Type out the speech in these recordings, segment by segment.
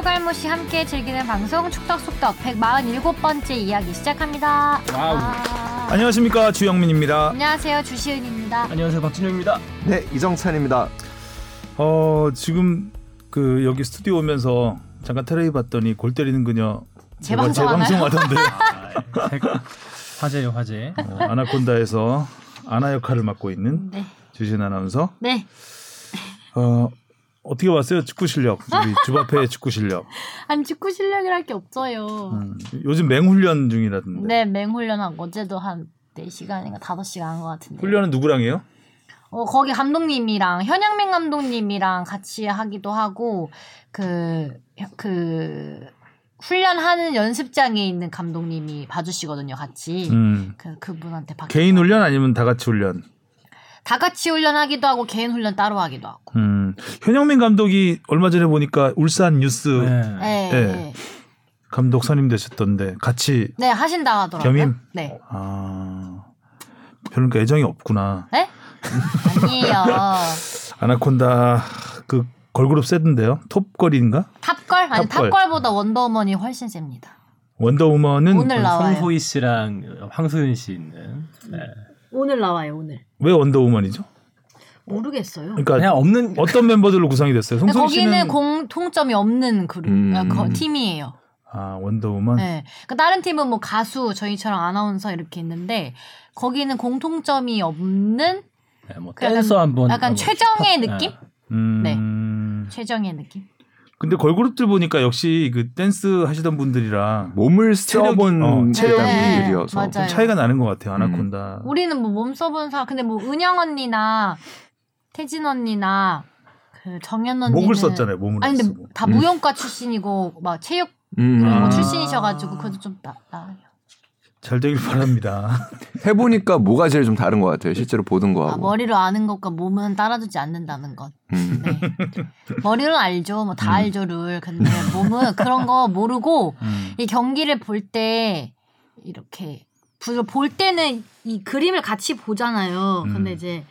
축알못이 함께 즐기는 방송 축덕쑥덕 147번째 이야기 시작합니다. 와우. 아, 안녕하십니까 주영민입니다. 안녕하세요 주시은입니다. 안녕하세요 박진영입니다. 네, 이정찬입니다. 어 지금 그 여기 스튜디오 오면서 잠깐 텔레비 봤더니 골 때리는 그녀 재방송 하나요? 재방송 하던데 화제요 화제. 어, 아나콘다에서 아나 역할을 맡고 있는 네. 주시은 아나운서. 네. 어 어떻게 봤어요 축구 실력 우리 주바페의 축구 실력. 아니 축구 실력이랄 게 없어요. 음, 요즘 맹훈련 중이라던데. 네, 맹훈련하고 어제도 한 4시간인가 5시간 한 것 같은데. 훈련은 누구랑 해요? 어, 거기 감독님이랑 현영민 감독님이랑 같이 하기도 하고 그 그 훈련하는 연습장에 있는 감독님이 봐주시거든요, 같이. 음, 그 그분한테 받 개인 훈련 아니면 다 같이 훈련? 다 같이 훈련하기도 하고 개인 훈련 따로 하기도 하고. 음, 현영민 감독이 얼마 전에 보니까 울산 뉴스 네. 네, 네. 네. 감독 선임되셨던데 같이 네, 하신다 하더라고요. 겸임? 네. 아 별로 그 애정이 없구나. 네? 아니에요. 아나콘다 그 걸그룹 세던데요. 톱걸인가? 탑걸? 아니 탑걸. 탑걸보다 원더우먼이 훨씬 셉니다. 원더우먼은 오늘 나와요. 송소희 씨랑 황소윤 씨 있는. 네. 오늘 나와요, 오늘. 왜 원더우먼이죠? 모르겠어요. 그러니까 그냥 없는 어떤 멤버들로 구성이 됐어요? 근데 송소희 거기는 씨는 공통점이 없는 그룹 음. 아, 거- 팀이에요. 아 원더우먼. 네. 그 다른 팀은 뭐 가수 저희처럼 아나운서 이렇게 있는데 거기는 공통점이 없는 네, 뭐그 약간- 댄서 한번 약간 뭐 최정의 힙합- 느낌? 음. 최정의 느낌. 근데 걸그룹들 보니까 역시 그 댄스 하시던 분들이라 몸을 써본 어, 체력이 네, 분들이어서. 좀 차이가 나는 것 같아요. 음. 아나콘다. 우리는 뭐 몸 써본 사 근데 뭐 은영 언니나 태진 언니나 그 정연 언니는 목을 썼잖아요. 몸을 아니 안 근데 쓰고. 다 음. 무용과 출신이고 막 체육 음, 거 아. 출신이셔가지고 그래도 좀 나, 나아요. 잘 되길 바랍니다. 해보니까 뭐가 제일 좀 다른 것 같아요. 실제로 보던 아, 거하고. 머리로 아는 것과 몸은 따라주지 않는다는 것. 음. 네. 머리는 알죠. 뭐다 음. 알죠, 룰. 근데 몸은 그런 거 모르고 음. 이 경기를 볼 때 이렇게 볼 때는 이 그림을 같이 보잖아요. 음. 근데 이제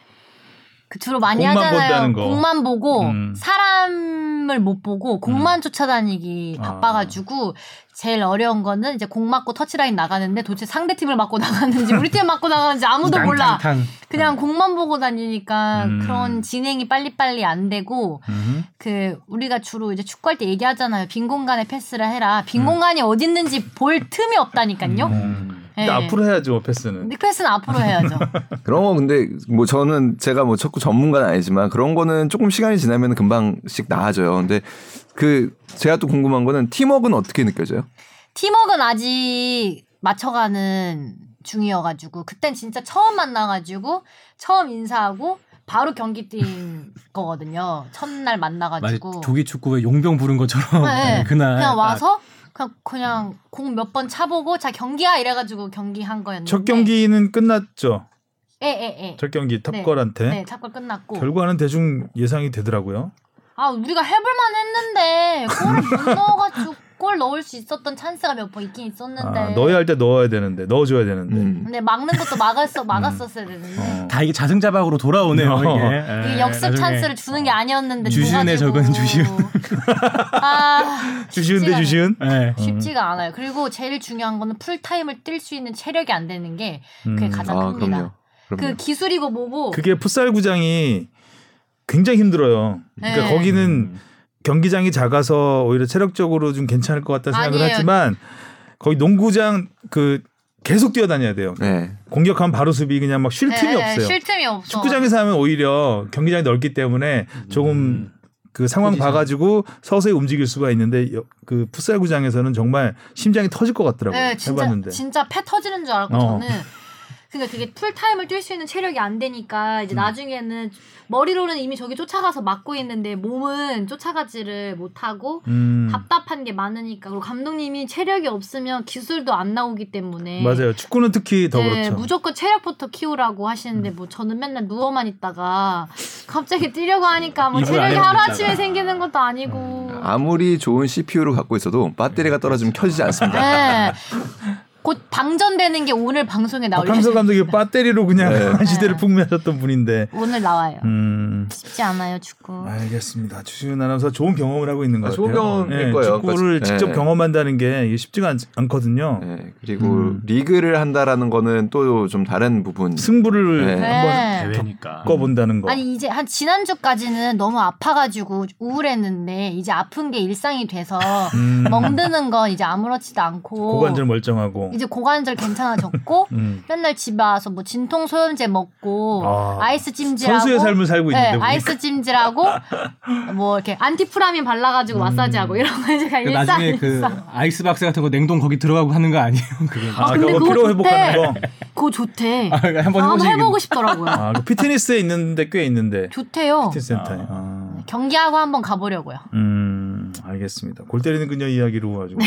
그 주로 많이 공만 하잖아요. 본다는 거. 공만 보고 음. 사람을 못 보고 공만 쫓아다니기 아. 바빠가지고 제일 어려운 거는 이제 공 맞고 터치라인 나가는데 도대체 상대 팀을 맞고 나가는지 우리 팀을 맞고 나가는지 아무도 몰라. 그냥 공만 보고 다니니까 음. 그런 진행이 빨리빨리 안 되고 음. 그 우리가 주로 이제 축구할 때 얘기하잖아요. 빈 공간에 패스를 해라. 빈 음. 공간이 어디 있는지 볼 틈이 없다니까요. 음. 근데 네. 앞으로 해야죠 패스는. 근데 패스는 앞으로 해야죠. 그런 거 근데 뭐 저는 제가 뭐 축구 전문가는 아니지만 그런 거는 조금 시간이 지나면 금방씩 나아져요. 근데 그 제가 또 궁금한 거는 팀워크는 어떻게 느껴져요? 팀워크는 아직 맞춰가는 중이어가지고 그땐 진짜 처음 만나가지고 처음 인사하고 바로 경기 뛴 거거든요. 첫날 만나가지고 조기 축구에 용병 부른 것처럼 네. 그날 그냥 와서 그냥 그냥 공 몇 번 차보고 자 경기야! 이래가지고 경기 한 거였는데. 첫 경기는 끝났죠. 예예예. 첫 경기 탑걸한테? 네 탑걸 끝났고. 결과는 대충 예상이 되더라고요. 아 우리가 해볼만 했는데 골을 못 넣어가지고 골 넣을 수 있었던 찬스가 몇 번 있긴 있었는데 아, 넣어야 할 때 넣어야 되는데 넣어줘야 되는데. 음. 근데 막는 것도 막았어 막았었어야 되는데 어. 다 이게 자승자박으로 돌아오네요. 어. 이게. 이게 예, 역습 나중에. 찬스를 주는 게 아니었는데 주시은의. 적은 주시은. 아 주시은데 주시은. 예. 쉽지가 않아요. 그리고 제일 중요한 거는 풀 타임을 뛸 수 있는 체력이 안 되는 게 그게 음. 가장 아, 큽니다. 그럼요. 그 그럼요. 기술이고 뭐고 그게 풋살 구장이 굉장히 힘들어요. 그러니까 네. 거기는 음. 경기장이 작아서 오히려 체력적으로 좀 괜찮을 것 같다 생각을 아니에요. 하지만 거기 농구장 그 계속 뛰어다녀야 돼요. 네. 공격하면 바로 수비 그냥 막 쉴 틈이 네, 없어요. 쉴 틈이 없어. 축구장에서 하면 오히려 경기장이 넓기 때문에 조금 음. 그 상황 포지션. 봐가지고 서서히 움직일 수가 있는데 여- 그 풋살 구장에서는 정말 심장이 터질 것 같더라고요. 네, 진짜 해봤는데. 진짜 폐 터지는 줄 알았고 어. 저는 그러니까 그게 풀 타임을 뛸 수 있는 체력이 안 되니까 음. 이제 나중에는 머리로는 이미 저기 쫓아가서 막고 있는데 몸은 쫓아가지를 못하고 음, 답답한 게 많으니까 그리고 감독님이 체력이 없으면 기술도 안 나오기 때문에 맞아요. 축구는 특히 더 네, 그렇죠. 무조건 체력부터 키우라고 하시는데 뭐 저는 맨날 누워만 있다가 갑자기 뛰려고 하니까 뭐 체력이 하루아침에. 생기는 것도 아니고 아무리 좋은 CPU를 갖고 있어도 배터리가 떨어지면 켜지지 않습니다. 네. 곧 방전되는 게 오늘 방송에 나올 박항서 감독이 배터리로 그냥 네. 한 시대를 풍미하셨던 분인데. 오늘 나와요. 음. 쉽지 않아요 축구. 알겠습니다. 주시은 아나운서 좋은 경험을 하고 있는 것 아, 같아요. 좋은 경험일 거예요. 축구를 그러니까, 직접 네. 경험한다는 게 쉽지가 않, 거든요 네, 그리고 음. 리그를 한다라는 거는 또 좀 다른 부분. 승부를 네. 한번 네. 대회니까. 꺾어본다는 거. 아니 이제 한 지난주까지는 너무 아파가지고 우울했는데 이제 아픈 게 일상이 돼서 음. 멍드는 건 이제 아무렇지도 않고 고관절 멀쩡하고. 이제 고관절 괜찮아졌고 음. 맨날 집에 와서 뭐 진통 소염제 먹고 아, 아, 이스 찜질하고 선수의 삶을 살고 있는데 네. 아이스 찜질하고 뭐 이렇게 안티프라민 발라가지고 마사지하고 이런 거 제가 그 일상 나중에 그 일상. 아이스박스 같은 거 냉동 거기 들어가고 하는 거 아니에요? 그게. 아, 근데 그거 그거 피로 좋대. 회복하는 거. 그거 좋대. 아, 한번 한번. 해보고 싶더라고요. 아, 그 피트니스에 있는데 꽤 있는데. 좋대요. 피트니스 센터에. 아. 경기하고 한번 가보려고요. 음, 알겠습니다. 골 때리는 그녀 이야기로 가지고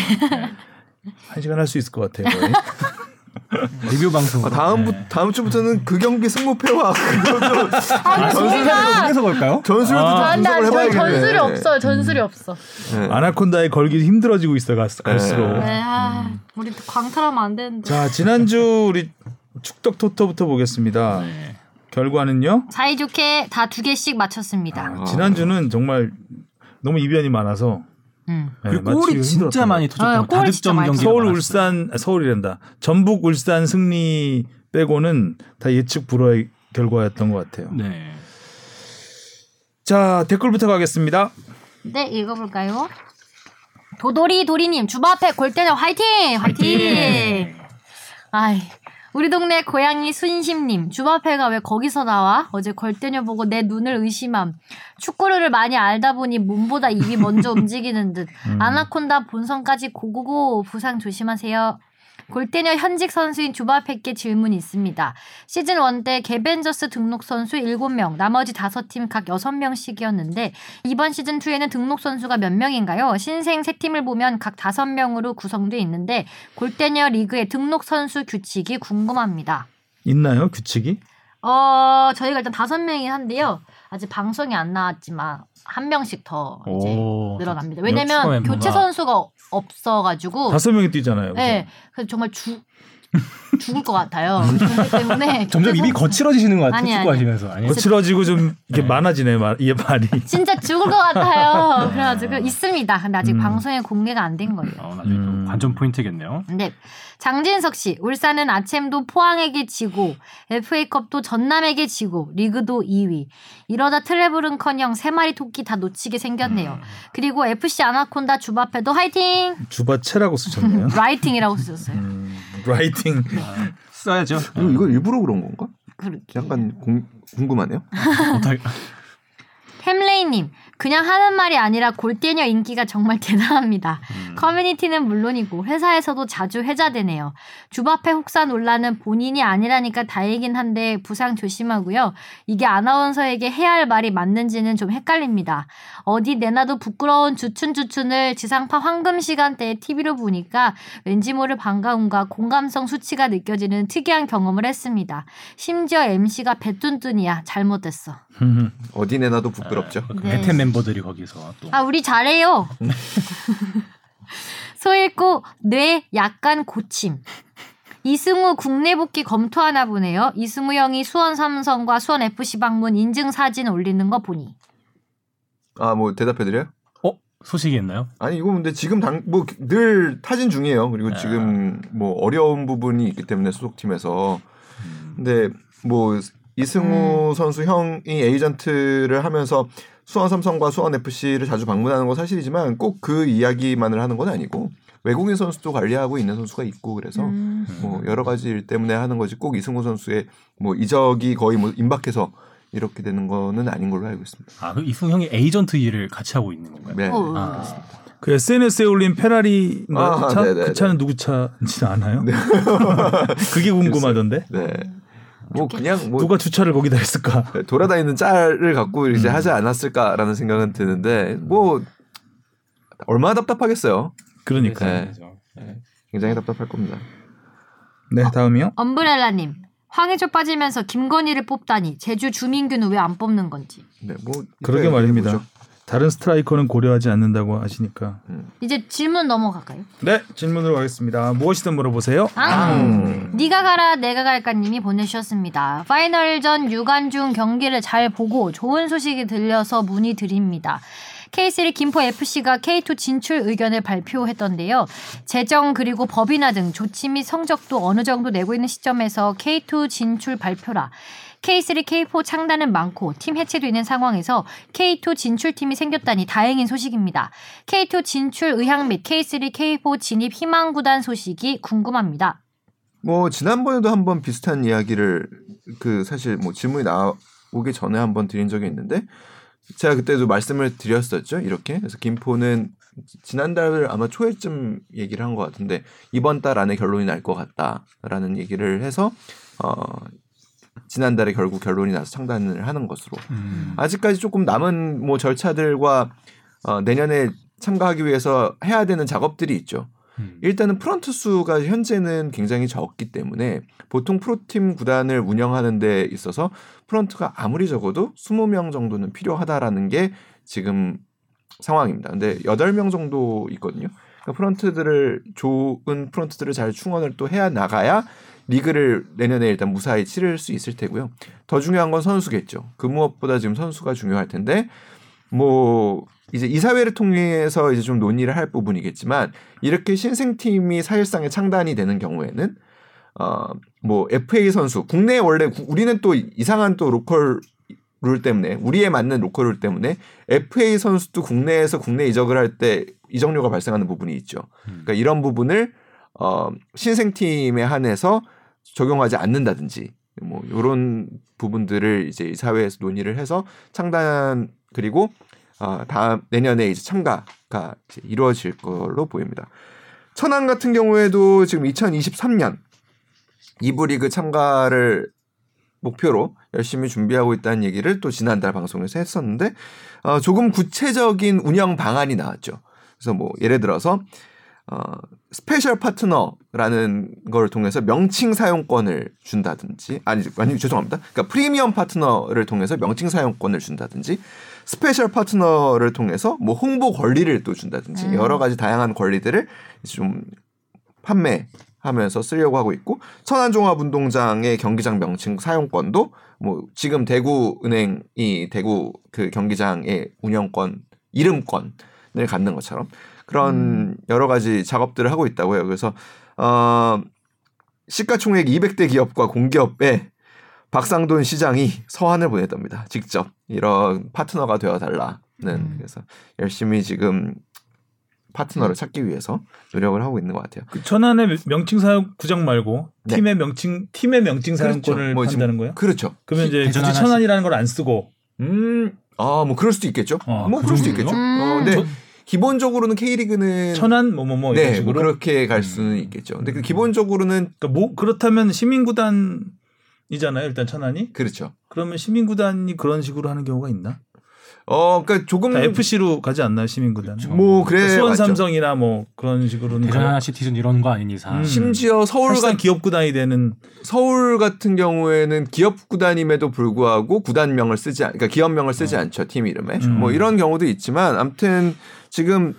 한 시간 할 수 있을 것 같아요. 리뷰 방송. 아, 다음 부, 다음 주부터는 그 경기? 전술도 아. 좀 안돼 분석을 안돼 저희 해봐야겠네. 전술이 없어요. 전술이 없어. 네. 아나콘다의 걸기 힘들어지고 있어 갈- 갈수록. 네, 아, 우리 광탈하면 안 되는데. 자, 지난주 우리 축덕 토토부터 보겠습니다. 네. 결과는요? 사이좋게 다 두 개씩 맞췄습니다. 아, 지난주는 정말 너무 이변이 많아서 음. 네, 그리고 맞추기가 골이 진짜 많이 것 터졌던 아, 다득점 많이 경기. 서울 울산 아, 서울이란다. 전북 울산 승리 빼고는 다 예측 불허의 결과였던 것 같아요. 네. 자 댓글부터 가겠습니다. 네, 읽어볼까요? 도돌이 도리님 주부 앞에 골대녀 화이팅! 화이팅! 아이, 우리 동네 고양이 순심님 주바페가 왜 거기서 나와? 어제 골대녀 보고 내 눈을 의심함. 축구를 많이 알다 보니 몸보다 입이 먼저 움직이는 듯. 아나콘다 본선까지 고고고 부상 조심하세요. 골대녀 현직 선수인 주바페께 질문이 있습니다. 시즌 1 때 개벤저스 등록 선수 7명, 나머지 5팀 각 6명씩이었는데 이번 시즌 2에는 등록 선수가 몇 명인가요? 신생 3팀을 보면 각 5명으로 구성돼 있는데 골대녀 리그의 등록 선수 규칙이 궁금합니다. 있나요 규칙이? 어, 저희가 일단 5명이긴 한데요. 아직 방송이 안 나왔지만 한 명씩 더 이제 오, 늘어납니다. 왜냐면. 교체 선수가 없어가지고 다섯 명이 뛰잖아요. 네, 그래서 정말 죽 죽을 것 같아요. 그렇기 때문에 점점 입이 거칠어지시는 것 같아요. 축구하시면서. 아니. 거칠어지고 좀 이렇게 많아지네 말, 이 말이. 진짜 죽을 것 같아요. 그래가지고 있습니다. 근데 아직 음. 방송에 공개가 안 된 거예요. 어, 나중에 음. 또 관전 포인트겠네요. 근데 장진석 씨, 울산은 아챔도 포항에게 지고 FA컵도 전남에게 지고 리그도 2위. 이러다 트래블은커녕 세 마리 토끼 다 놓치게 생겼네요. 그리고 FC 아나콘다 주바페도 화이팅! 주바체라고 쓰셨네요. 라이팅이라고 쓰셨어요. 음, 라이팅. 써야죠. 이거, 이거 일부러 그런 건가? 그렇게. 약간 공, 궁금하네요. 어떡- 햄레이님, 그냥 하는 말이 아니라 골대녀 인기가 정말 대단합니다. 커뮤니티는 물론이고 회사에서도 자주 회자되네요. 주바페 혹사 논란은 본인이 아니라니까 다행이긴 한데 부상 조심하고요. 이게 아나운서에게 해야 할 말이 맞는지는 좀 헷갈립니다. 어디 내놔도 부끄러운 주춘주춘을 지상파 황금 시간대에 TV로 보니까 왠지 모를 반가움과 공감성 수치가 느껴지는 특이한 경험을 했습니다. 심지어 MC가 배뚠뚠이야. 잘못됐어. 어디 내놔도 부끄럽죠. 그 네. 베텐 멤버들이 거기서 또. 아, 우리 잘해요. 소 읽고 뇌 약간 고침. 이승우 국내 복귀 검토하나 보네요. 이승우 형이 수원 삼성과 수원 FC 방문 인증 사진 올리는 거 보니. 아 뭐 대답해 드려요? 어? 소식이 있나요? 아니 이거 근데 지금 당 뭐 늘 타진 중이에요. 그리고 지금 뭐 어려운 부분이 있기 때문에 소속팀에서 근데 뭐 이승우 선수 형이 에이전트를 하면서 수원 삼성과 수원 FC를 자주 방문하는 건 사실이지만 꼭 그 이야기만을 하는 건 아니고 외국인 선수도 관리하고 있는 선수가 있고 그래서 음. 뭐 여러 가지 일 때문에 하는 거지 꼭 이승우 선수의 뭐 이적이 거의 뭐 임박해서 이렇게 되는 거는 아닌 걸로 알고 있습니다. 아, 그 이승 형이 에이전트 일을 같이 하고 있는 건가요? 네. 어, 아, 그 SNS에 올린 페라리인가 아, 차? 네네네. 그 차는 누구 차인지 아나요? 그게 궁금하던데. 네. 뭐 그냥 뭐 누가 주차를 거기다 했을까? 돌아다니는 짤을 갖고 이제 하지 않았을까라는 생각은 드는데 뭐 얼마나 답답하겠어요. 그러니까. 네. 굉장히 답답할 겁니다. 네, 다음이요. 엄브렐라님. 황해조 빠지면서 김건희를 뽑다니 제주 주민규는 왜 안 뽑는 건지. 네, 뭐 그러게 말입니다. 얘기해보죠. 다른 스트라이커는 고려하지 않는다고 하시니까. 이제 질문 넘어갈까요? 네, 질문으로 가겠습니다. 무엇이든 물어보세요. 아, 음. 니가 가라 내가 갈까님이 보내주셨습니다. 파이널전 6안 경기를 잘 보고 좋은 소식이 들려서 문의드립니다. K3 김포 FC가 K2 진출 의견을 발표했던데요. 재정 그리고 법인화 등 조치 및 성적도 어느 정도 내고 있는 시점에서 K2 진출 발표라. K3, K4 창단은 많고 팀 해체도 있는 상황에서 K2 진출팀이 생겼다니 다행인 소식입니다. K2 진출 의향 및 K3, K4 진입 희망 구단 소식이 궁금합니다. 뭐 지난번에도 한번 비슷한 이야기를 그 사실 뭐 질문이 나오기 전에 한번 드린 적이 있는데 제가 그때도 말씀을 드렸었죠. 이렇게 그래서 김포는 지난달 아마 초에쯤 얘기를 한 것 같은데 이번 달 안에 결론이 날 것 같다라는 얘기를 해서 어 지난달에 결국 결론이 나서 창단을 하는 것으로 음. 아직까지 조금 남은 뭐 절차들과 어, 내년에 참가하기 위해서 해야 되는 작업들이 있죠. 음. 일단은 프런트 수가 현재는 굉장히 적기 때문에 보통 프로팀 구단을 운영하는 데 있어서 프런트가 아무리 적어도 20명 정도는 필요하다라는 게 지금 상황입니다. 근데 8명 정도 있거든요. 그러니까 프런트들을 좋은 프런트들을 잘 충원을 또 해야 나가야 리그를 내년에 일단 무사히 치를 수 있을 테고요. 더 중요한 건 선수겠죠. 그 무엇보다 지금 선수가 중요할 텐데 뭐 이제 이사회를 통해서 이제 좀 논의를 할 부분이겠지만 이렇게 신생팀이 사실상의 창단이 되는 경우에는 어뭐 FA 선수 국내에 원래 구- 우리는 또 이상한 또 local rule 때문에 우리에 맞는 local rule 때문에 FA 선수도 국내에서 국내 이적을 할 때 이적료가 발생하는 부분이 있죠. 그러니까 이런 부분을 어 신생팀에 한해서 적용하지 않는다든지 뭐 이런 부분들을 이제 이 사회에서 논의를 해서 창단 그리고 어, 다음 내년에 이제 참가가 이제 이루어질 걸로 보입니다. 천안 같은 경우에도 지금 2023년 이부 리그 참가를 목표로 열심히 준비하고 있다는 얘기를 또 지난달 방송에서 했었는데 어, 조금 구체적인 운영 방안이 나왔죠. 그래서 뭐 예를 들어서 어, 스페셜 파트너라는 걸 통해서 명칭 사용권을 준다든지 아니 아니 죄송합니다. 그러니까 프리미엄 파트너를 통해서 명칭 사용권을 준다든지 스페셜 파트너를 통해서 뭐 홍보 권리를 또 준다든지 음. 여러 가지 다양한 권리들을 좀 판매하면서 쓰려고 하고 있고 천안종합운동장의 경기장 명칭 사용권도 뭐 지금 대구은행이 대구 그 경기장의 운영권 이름권을 갖는 것처럼 그런 여러 가지 작업들을 하고 있다고요. 그래서 어 시가총액 200대 기업과 공기업에 박상돈 시장이 서한을 보냈답니다. 직접 이런 파트너가 되어 달라는 그래서 열심히 지금 파트너를 찾기 위해서 노력을 하고 있는 것 같아요. 그 천안의 명칭 사용 구정 말고 네. 팀의 명칭 팀의 명칭 그렇죠. 사용권을 뭐 지금- 판다는 거예요? 그렇죠. 그러면 이제 대전 굳이. 천안이라는 걸 안 쓰고 음, 아, 뭐 그럴 수도 있겠죠. 어, 뭐그 그럴 수도? 있겠죠. 음. 어, 근데 저- 기본적으로는 K리그는 천안 뭐뭐뭐 이런 네, 뭐 식으로. 그렇게 갈 수는 있겠죠. 근데 그 기본적으로는 그러니까 뭐 그렇다면 시민구단이잖아요. 일단 천안이. 그렇죠. 그러면 시민구단이 그런 식으로 하는 경우가 있나? 어, 그러니까 조금 다 FC로 가지 않나요, 시민구단? 뭐 그래 수원 맞죠. 삼성이나 뭐 그런 식으로는 하나 시티즌 이런 거 아닌 이상 음. 심지어 서울 같 기업 구단이 되는 서울 같은 경우에는 기업 구단임에도 불구하고 구단명을 쓰지 않, 그러니까 기업명을 쓰지 않죠 팀 이름에 음. 뭐 이런 경우도 있지만 아무튼 지금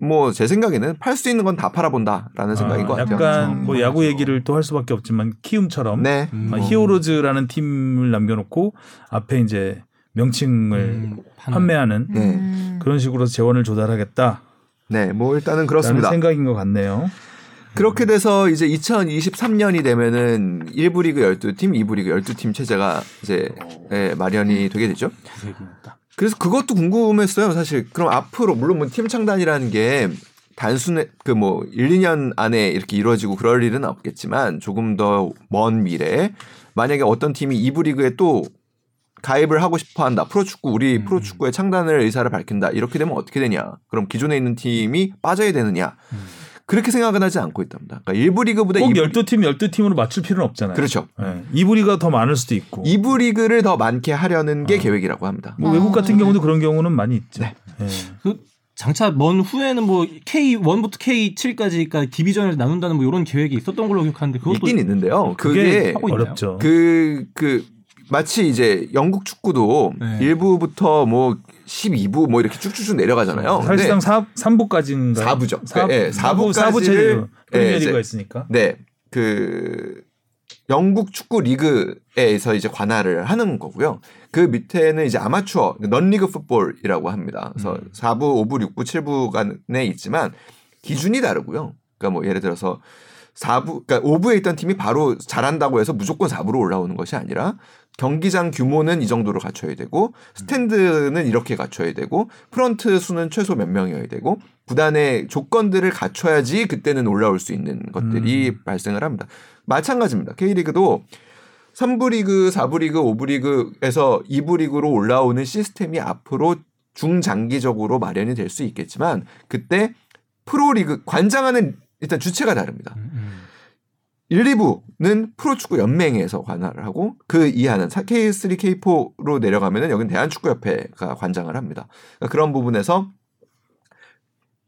뭐 제 생각에는 팔 수 있는 건 다 팔아본다라는 생각인 것 아, 같아요. 약간 뭐 맞아. 야구 얘기를 또 할 수밖에 없지만 키움처럼 네, 음, 아, 뭐. 히어로즈라는 팀을 남겨놓고 앞에 이제 명칭을 음. 판매하는 네. 음. 그런 식으로 재원을 조달하겠다. 네, 뭐 일단은 그렇습니다. 생각인 것 같네요. 그렇게 돼서 이제 2023년이 되면은 1부 리그 12팀, 2부 리그 12팀 체제가 이제 예, 마련이 되게 되죠. 그래서 그것도 궁금했어요, 사실. 그럼 앞으로 물론 뭐 팀 창단이라는 게 단순해 그뭐 1, 2년 안에 이렇게 이루어지고 그럴 일은 없겠지만 조금 더 먼 미래에 만약에 어떤 팀이 2부 리그에 또 가입을 하고 싶어 한다. 프로축구 우리 음. 프로축구의 창단을 의사를 밝힌다. 이렇게 되면 어떻게 되냐? 그럼 기존에 있는 팀이 빠져야 되느냐? 음. 그렇게 생각은 하지 않고 있답니다. 그러니까 1부 리그보다 꼭 2부 12팀 12팀으로 맞출 필요는 없잖아요. 그렇죠. 네. 2부 리가 더 많을 수도 있고. 2부 리그를 더 많게 하려는 게 어. 계획이라고 합니다. 뭐 외국 같은 아. 경우도 그런 경우는 많이 있죠. 네. 네. 그 장차 먼 후에는 뭐 K1부터 K7까지가 디비전을 나눈다는 뭐 이런 계획이 있었던 걸로 기억하는데 그것도 있긴 있는데요. 그게 그게? 어렵죠. 그, 그, 마치 이제 영국 축구도 네. 1부부터 뭐 12부 뭐 이렇게 쭉쭉쭉 내려가잖아요. 사실상 4, 3부까지인가요? 4부죠. 4, 네, 4부, 4부까지를 4부 체제로 예, 프리미어리그가 이제- 있으니까. 네. 그 영국 축구 리그에서 이제 관할을 하는 거고요. 그 밑에는 이제 아마추어 넌리그 풋볼이라고 합니다. 그래서 음. 4부, 5부, 6부, 7부 간에 있지만 기준이 다르고요. 그러니까 뭐 예를 들어서 4부 그러니까 5부에 있던 팀이 바로 잘한다고 해서 무조건 4부로 올라오는 것이 아니라 경기장 규모는 이 정도로 갖춰야 되고 스탠드는 이렇게 갖춰야 되고 프런트 수는 최소 몇 명이어야 되고 구단의 조건들을 갖춰야지 그때는 올라올 수 있는 것들이 발생을 합니다. 마찬가지입니다. K리그도 3부 리그, 4부 리그, 5부 리그에서 2부 리그로 올라오는 시스템이 앞으로 중장기적으로 마련이 될 수 있겠지만 그때 프로리그 관장하는 일단 주체가 다릅니다. 음. 1, 2부는 프로축구 연맹에서 관할을 하고 그 이하는 K3, K4로 내려가면은 여기는 대한축구협회가 관장을 합니다. 그러니까 그런 부분에서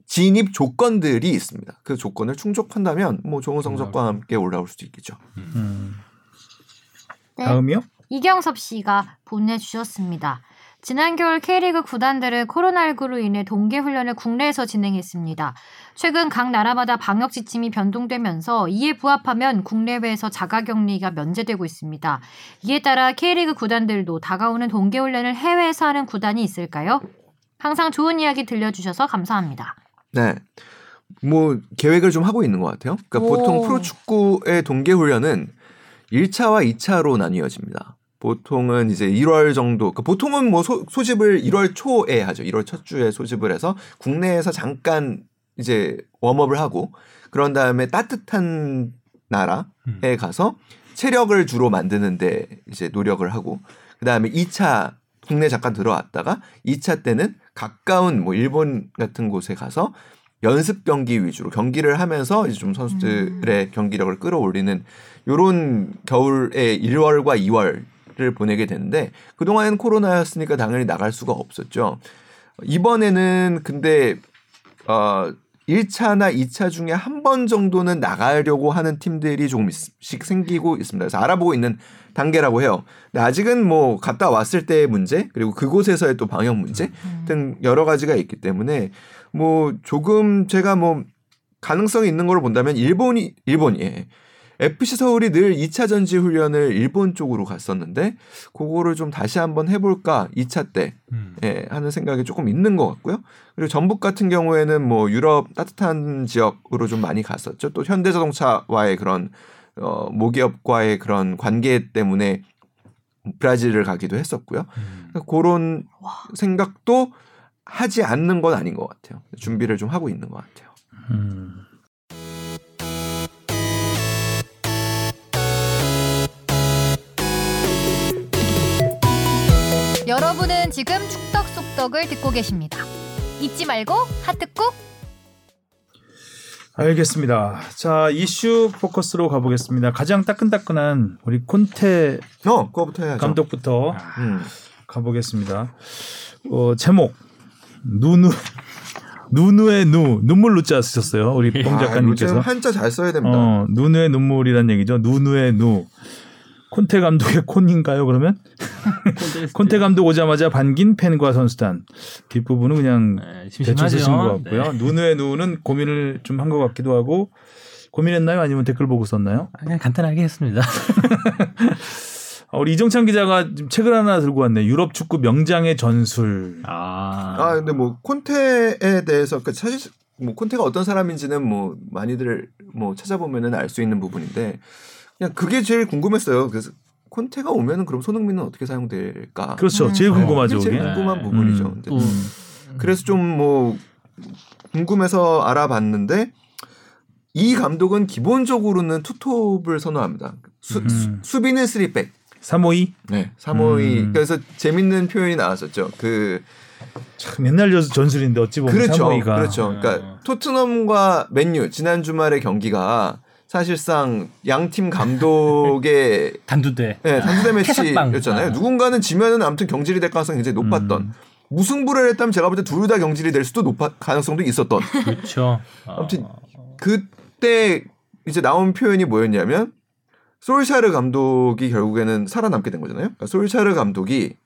진입 조건들이 있습니다. 그 조건을 충족한다면 뭐 좋은 성적과 함께 올라올 수도 있겠죠. 음. 네. 다음이요? 이경섭 씨가 보내주셨습니다. 지난 겨울 K리그 구단들은 코로나19로 인해 동계 훈련을 국내에서 진행했습니다. 최근 각 나라마다 방역 지침이 변동되면서 이에 부합하면 국내외에서 자가격리가 면제되고 있습니다. 이에 따라 K리그 구단들도 다가오는 동계 훈련을 해외에서 하는 구단이 있을까요? 항상 좋은 이야기 들려주셔서 감사합니다. 네. 뭐 계획을 좀 하고 있는 것 같아요. 그러니까 오. 보통 프로축구의 동계 훈련은 1차와 2차로 나뉘어집니다. 보통은 이제 1월 정도, 그러니까 보통은 뭐 소, 소집을 1월 초에 하죠. 1월 첫 주에 소집을 해서 국내에서 잠깐 이제 웜업을 하고 그런 다음에 따뜻한 나라에 가서 체력을 주로 만드는데 이제 노력을 하고 그 다음에 2차 국내 잠깐 들어왔다가 2차 때는 가까운 뭐 일본 같은 곳에 가서 연습 경기 위주로 경기를 하면서 이제 좀 선수들의 경기력을 끌어올리는 요런 겨울에 1월과 2월 을 보내게 되는데 그동안은 코로나였으니까 당연히 나갈 수가 없었죠. 이번에는 근데 어 1차나 2차 중에 한 번 정도는 나가려고 하는 팀들이 조금씩 생기고 있습니다. 그래서 알아보고 있는 단계라고 해요. 근데 아직은 뭐 갔다 왔을 때의 문제 그리고 그곳에서의 또 방역 문제 등 여러 가지가 있기 때문에 뭐 조금 제가 뭐 가능성이 있는 걸로 본다면 일본이 일본이 예. FC 서울이 늘 2차 전지 훈련을 일본 쪽으로 갔었는데 그거를 좀 다시 한번 해볼까 2차 때 음. 예, 하는 생각이 조금 있는 것 같고요. 그리고 전북 같은 경우에는 뭐 유럽 따뜻한 지역으로 좀 많이 갔었죠. 또 현대자동차와의 그런 어, 모기업과의 그런 관계 때문에 브라질을 가기도 했었고요. 그러니까 그런 생각도 하지 않는 건 아닌 것 같아요. 준비를 좀 하고 있는 것 같아요. 음. 여러분은 지금 축덕 속덕을 듣고 계십니다. 잊지 말고 하트 꾹 알겠습니다. 자 이슈 포커스로 가보겠습니다. 가장 따끈따끈한 우리 콘테 어, 그거부터 해야죠. 감독부터 음. 가보겠습니다. 어, 제목 누누 누누의 누 눈물 누자 쓰셨어요. 우리 뽕 아, 작가님께서 한자 잘 써야 됩니다. 어, 누누의 눈물이란 얘기죠. 누누의 누 콘테 감독의 콘인가요? 그러면 콘테 감독 오자마자 반긴 팬과 선수단 뒷부분은 그냥 네, 대충 쓰신 것 심심하죠. 같고요. 누누의 누는 고민을 좀 한 것 같기도 하고 고민했나요? 아니면 댓글 보고 썼나요? 아, 그냥 간단하게 했습니다. 아, 우리 이정찬 기자가 지금 책을 하나 들고 왔네. 유럽 축구 명장의 전술. 아, 아 근데 뭐 콘테에 대해서 그 사실 뭐 콘테가 어떤 사람인지는 뭐 많이들 뭐 찾아보면은 알 수 있는 부분인데 그냥 그게 제일 궁금했어요. 그래서 콘테가 오면은 그럼 손흥민은 어떻게 사용될까? 그렇죠. 음. 제일 어, 궁금하죠. 제일 그게. 네. 궁금한 부분이죠. 음. 근데 또 그래서 좀 뭐 궁금해서 알아봤는데 이 감독은 기본적으로는 투톱을 선호합니다. 수, 음. 수, 비는 쓰리백. 352. 네, 352. 음. 그래서 재밌는 표현이 나왔었죠. 그 참 옛날 전- 전술인데 어찌 보면 그렇죠. 352가. 그렇죠. 그러니까 어. 토트넘과 맨유 지난 주말의 경기가 사실상 양팀 감독의 단두대. 네, 단두대 태삭방. 매치였잖아요. 아. 누군가는 지면은 아무튼 경질이 될 가능성이 굉장히 높았던. 음. 무승부를 했다면 제가 볼 때 둘 다 경질이 될 수도 높아 가능성도 있었던. 그렇죠. 아무튼 그때 이제 나온 표현이 뭐였냐면 솔샤르 감독이 결국에는 살아남게 된 거잖아요. 그러니까 솔샤르 감독이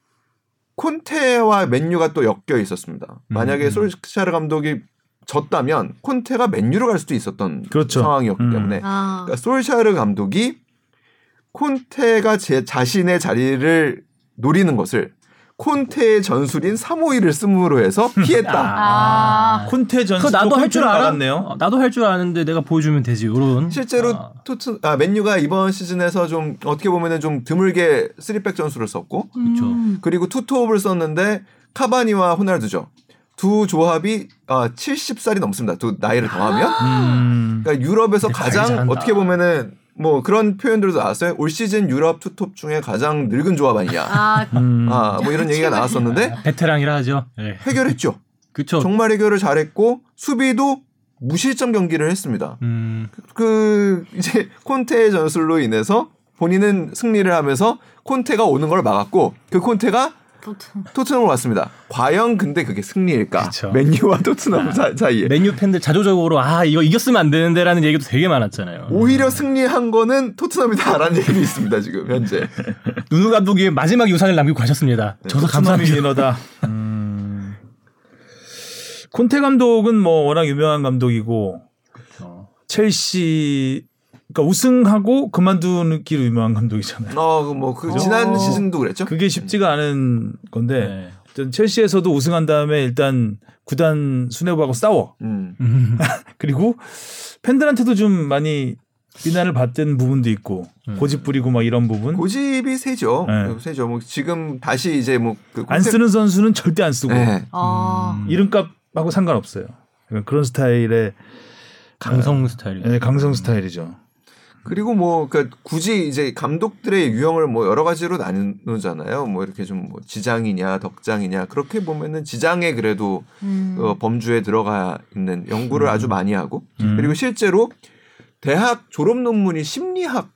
콘테와 맨유가 또 엮여 있었습니다. 만약에 음. 솔샤르 감독이 졌다면 콘테가 맨유로 갈 수도 있었던 그렇죠. 상황이었기 음. 때문에 아. 그러니까 솔샤르 감독이 콘테가 제 자신의 자리를 노리는 것을 콘테의 전술인 351을 씀으로 해서 피했다. 아. 콘테 전술 그거 나도 할 줄. 어, 나도 할 줄 아는데 내가 보여주면 되지. 요런. 실제로 아. 토트 아 맨유가 이번 시즌에서 좀 어떻게 보면은 좀 드물게 3백 전술을 썼고 그쵸. 음. 그리고 투톱을 썼는데 카바니와 호날두죠. 두 조합이 아 70살이 넘습니다. 두 나이를 더하면 음. 그러니까 유럽에서 가장. 어떻게 보면은 뭐 그런 표현들도 나왔어요. 올 시즌 유럽 투톱 중에 가장 늙은 조합 아니냐. 아, 음. 아 뭐 이런 얘기가 나왔었는데 베테랑이라 하죠. 예. 해결했죠. 그쵸. 정말 해결을 잘했고 수비도 무실점 경기를 했습니다. 음. 그 이제 콘테의 전술로 인해서 본인은 승리를 하면서 콘테가 오는 걸 막았고 그 콘테가 토트. 토트넘으로 왔습니다. 과연 근데 그게 승리일까? 그쵸. 맨유와 토트넘 사, 사이에 맨유 팬들 자조적으로 아 이거 이겼으면 안 되는데라는 얘기도 되게 많았잖아요. 오히려 승리한 거는 토트넘이다라는 얘기도 있습니다 지금 현재. 누누 감독이 마지막 유산을 남기고 가셨습니다. 저서 토트넘이 감사합니다. 위너다. 음. 콘테 감독은 뭐 워낙 유명한 감독이고 어. 첼시 그러니까 우승하고 그만두기로 유명한 감독이잖아요. 어 뭐그 지난 시즌도 그랬죠. 그게 쉽지가 않은 건데 네. 어쨌든 첼시에서도 우승한 다음에 일단 구단 수뇌부하고 싸워. 음. 음. 그리고 팬들한테도 좀 많이 비난을 받던 부분도 있고 음. 고집 부리고 막 이런 부분. 고집이 세죠. 네. 세죠. 뭐 지금 다시 이제 뭐그 안 쓰는 선수는 절대 안 쓰고 네. 아. 음. 이름값하고 상관없어요. 그러니까 그런 스타일의 강성 스타일. 예, 강성 스타일이죠. 그리고 뭐 그러니까 굳이 이제 감독들의 유형을 뭐 여러 가지로 나누잖아요. 뭐 이렇게 좀 뭐 지장이냐 덕장이냐 그렇게 보면은 지장에 그래도 음. 어, 범주에 들어가 있는 연구를 아주 많이 하고 음. 그리고 실제로 대학 졸업 논문이 심리학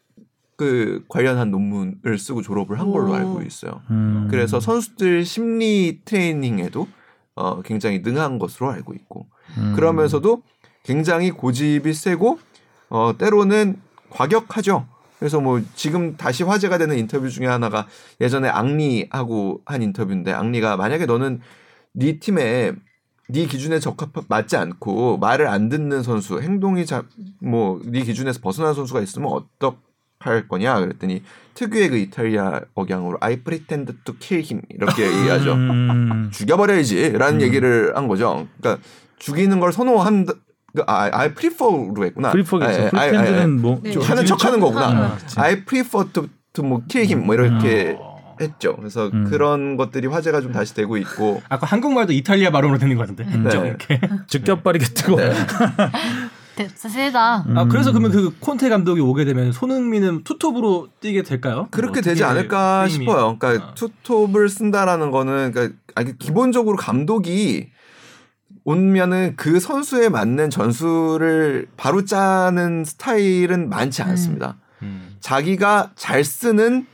그 관련한 논문을 쓰고 졸업을 한 걸로 오. 알고 있어요. 음. 그래서 선수들 심리 트레이닝에도 어, 굉장히 능한 것으로 알고 있고 음. 그러면서도 굉장히 고집이 세고 어, 때로는 과격하죠. 그래서 뭐 지금 다시 화제가 되는 인터뷰 중에 하나가 예전에 앙리하고 한 인터뷰인데 앙리가 만약에 너는 네 팀에 네 기준에 적합 맞지 않고 말을 안 듣는 선수 행동이 뭐네 기준에서 벗어난 선수가 있으면 어떡할 거냐 그랬더니 특유의 그 이탈리아 억양으로 I pretend to kill him 이렇게 얘기하죠. 음. 죽여버려야지라는 음. 얘기를 한 거죠. 그러니까 죽이는 걸 선호한다. 그, 아, I prefer로 했구나. 프리퍼겠죠. 아, 아, 아, 프리팬들은 뭐 네. 좀 하는 척하는 거구나. 아. I prefer to, to 뭐 kill him 뭐 이렇게 어. 했죠. 그래서 음. 그런 것들이 화제가 좀 다시 되고 있고. 아까 한국말도 이탈리아 발음으로 되는 것 같은데. 인정 네. 이렇게. 즉겹발이게 뜨고 네. 대- 세다. 아 음. 그래서 그러면 그 콘테 감독이 오게 되면 손흥민은 투톱으로 뛰게 될까요? 그렇게 뭐 되지 않을까 싶어요. 그러니까 어. 투톱을 쓴다라는 거는 그러니까 기본적으로 감독이 오면은 그 선수에 맞는 전술을 바로 짜는 스타일은 많지 않습니다. 음. 자기가 잘 쓰는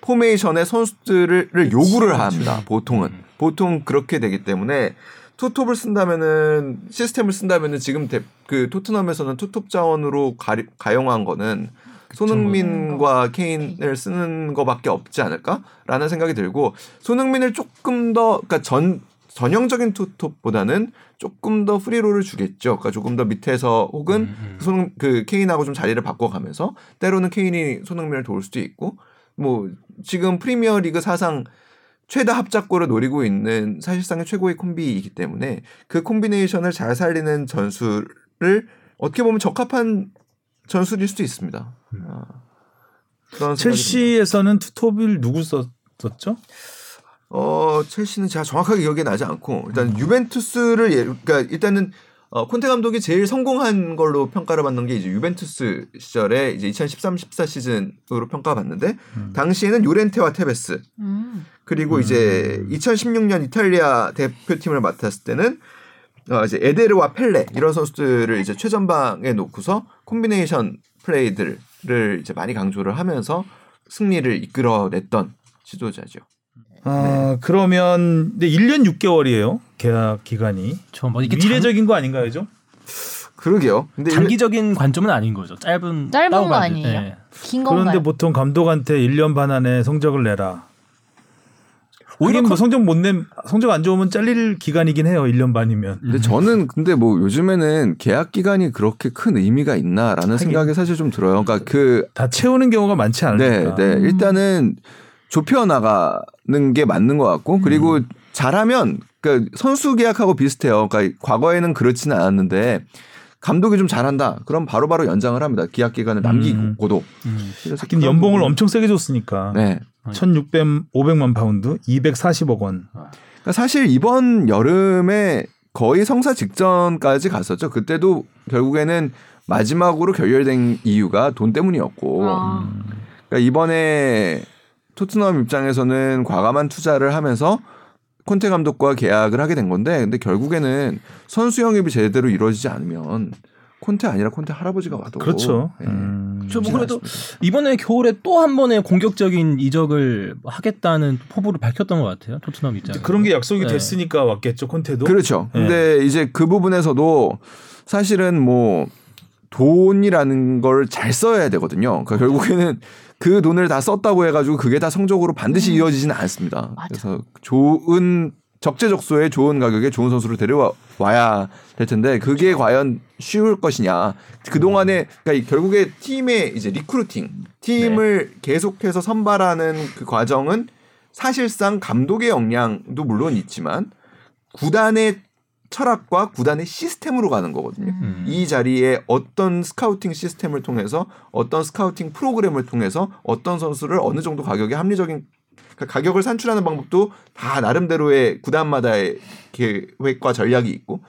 포메이션의 선수들을 요구를 합니다. 보통은 음. 보통 그렇게 되기 때문에 투톱을 쓴다면은 시스템을 쓴다면은 지금 대- 그 토트넘에서는 투톱 자원으로 가리, 가용한 거는 손흥민과 케인을 쓰는 거밖에 없지 않을까라는 생각이 들고 손흥민을 조금 더 그러니까 전 전형적인 투톱보다는 조금 더 free role을 주겠죠. 그러니까 조금 더 밑에서 혹은 음, 음. 손, 그 케인하고 좀 자리를 바꿔가면서 때로는 케인이 손흥민을 도울 수도 있고 뭐 지금 프리미어 리그 사상 최다 합작골을 노리고 있는 사실상의 최고의 콤비이기 때문에 그 콤비네이션을 잘 살리는 전술을 어떻게 보면 적합한 전술일 수도 있습니다. 음. 아. 첼시에서는 투톱을 누구 썼었죠? 어 첼시는 제가 정확하게 기억이 나지 않고 일단 유벤투스를 예, 그러니까 일단은 어, 콘테 감독이 제일 성공한 걸로 평가를 받는 게 이제 유벤투스 시절에 이제 2013-14 시즌으로 평가받는데 당시에는 요렌테와 테베스 음. 그리고 이제 2016년 이탈리아 대표팀을 맡았을 때는 어 이제 에데르와 펠레 이런 선수들을 이제 최전방에 놓고서 콤비네이션 플레이들을 이제 많이 강조를 하면서 승리를 이끌어냈던 지도자죠. 아 그러면 근데 1년 6개월이에요 계약 기간이 저뭐 이게 장- 미래적인 거 아닌가요, 좀? 그러게요. 근데 일- 장기적인 관점은 아닌 거죠. 짧은 짧은 거 다운받을- 아니에요? 예. 긴 그런데 건가요? 보통 감독한테 1년 반 안에 성적을 내라. 오히려 오히려 뭐 그- 성적 못 내, 성적 안 좋으면 잘릴 기간이긴 해요. 1년 반이면. 근데 저는 근데 뭐 요즘에는 계약 기간이 그렇게 큰 의미가 있나라는 생각이 사실 좀 들어요. 그러니까 그 다 채우는 경우가 많지 네, 않으니까. 네. 일단은 좁혀 나가는 게 맞는 것 같고 그리고 잘하면 그러니까 선수 계약하고 비슷해요. 그러니까 과거에는 그렇지는 않았는데 감독이 좀 잘한다. 그럼 바로바로 연장을 합니다. 계약 기간을 남기고도. 그래서 하긴 그런 연봉을 부분- 엄청 세게 줬으니까. 네. 1,600, 500만 파운드, 240억 원. 그러니까 사실 이번 여름에 거의 성사 직전까지 갔었죠. 그때도 결국에는 마지막으로 결렬된 이유가 돈 때문이었고. 아. 그러니까 이번에 토트넘 입장에서는 과감한 투자를 하면서 콘테 감독과 계약을 하게 된 건데 근데 결국에는 선수 영입이 제대로 이루어지지 않으면 콘테 아니라 콘테 할아버지가 와도 그렇죠. 예. 음. 저뭐 그래도 이번에 겨울에 또 한 번의 공격적인 이적을 하겠다는 포부를 밝혔던 것 같아요. 토트넘 입장에서. 그런 게 약속이 네. 됐으니까 왔겠죠. 콘테도. 그렇죠. 예. 근데 이제 그 부분에서도 사실은 뭐 돈이라는 걸 잘 써야 되거든요. 그러니까 결국에는 그 돈을 다 썼다고 해가지고 그게 다 성적으로 반드시 이어지지는 않습니다. 맞아. 그래서 좋은 적재적소에 좋은 가격에 좋은 선수를 데려와야 될 텐데 그게 과연 쉬울 것이냐. 그 동안에 그러니까 결국에 팀의 이제 recruiting 팀을 계속해서 선발하는 그 과정은 사실상 감독의 역량도 물론 있지만 구단의 철학과 구단의 시스템으로 가는 거거든요. 음. 이 자리에 어떤 scouting 시스템을 통해서 어떤 scouting 프로그램을 통해서 어떤 선수를 어느 정도 가격에 합리적인 그러니까 가격을 산출하는 방법도 다 나름대로의 구단마다의 계획과 전략이 있고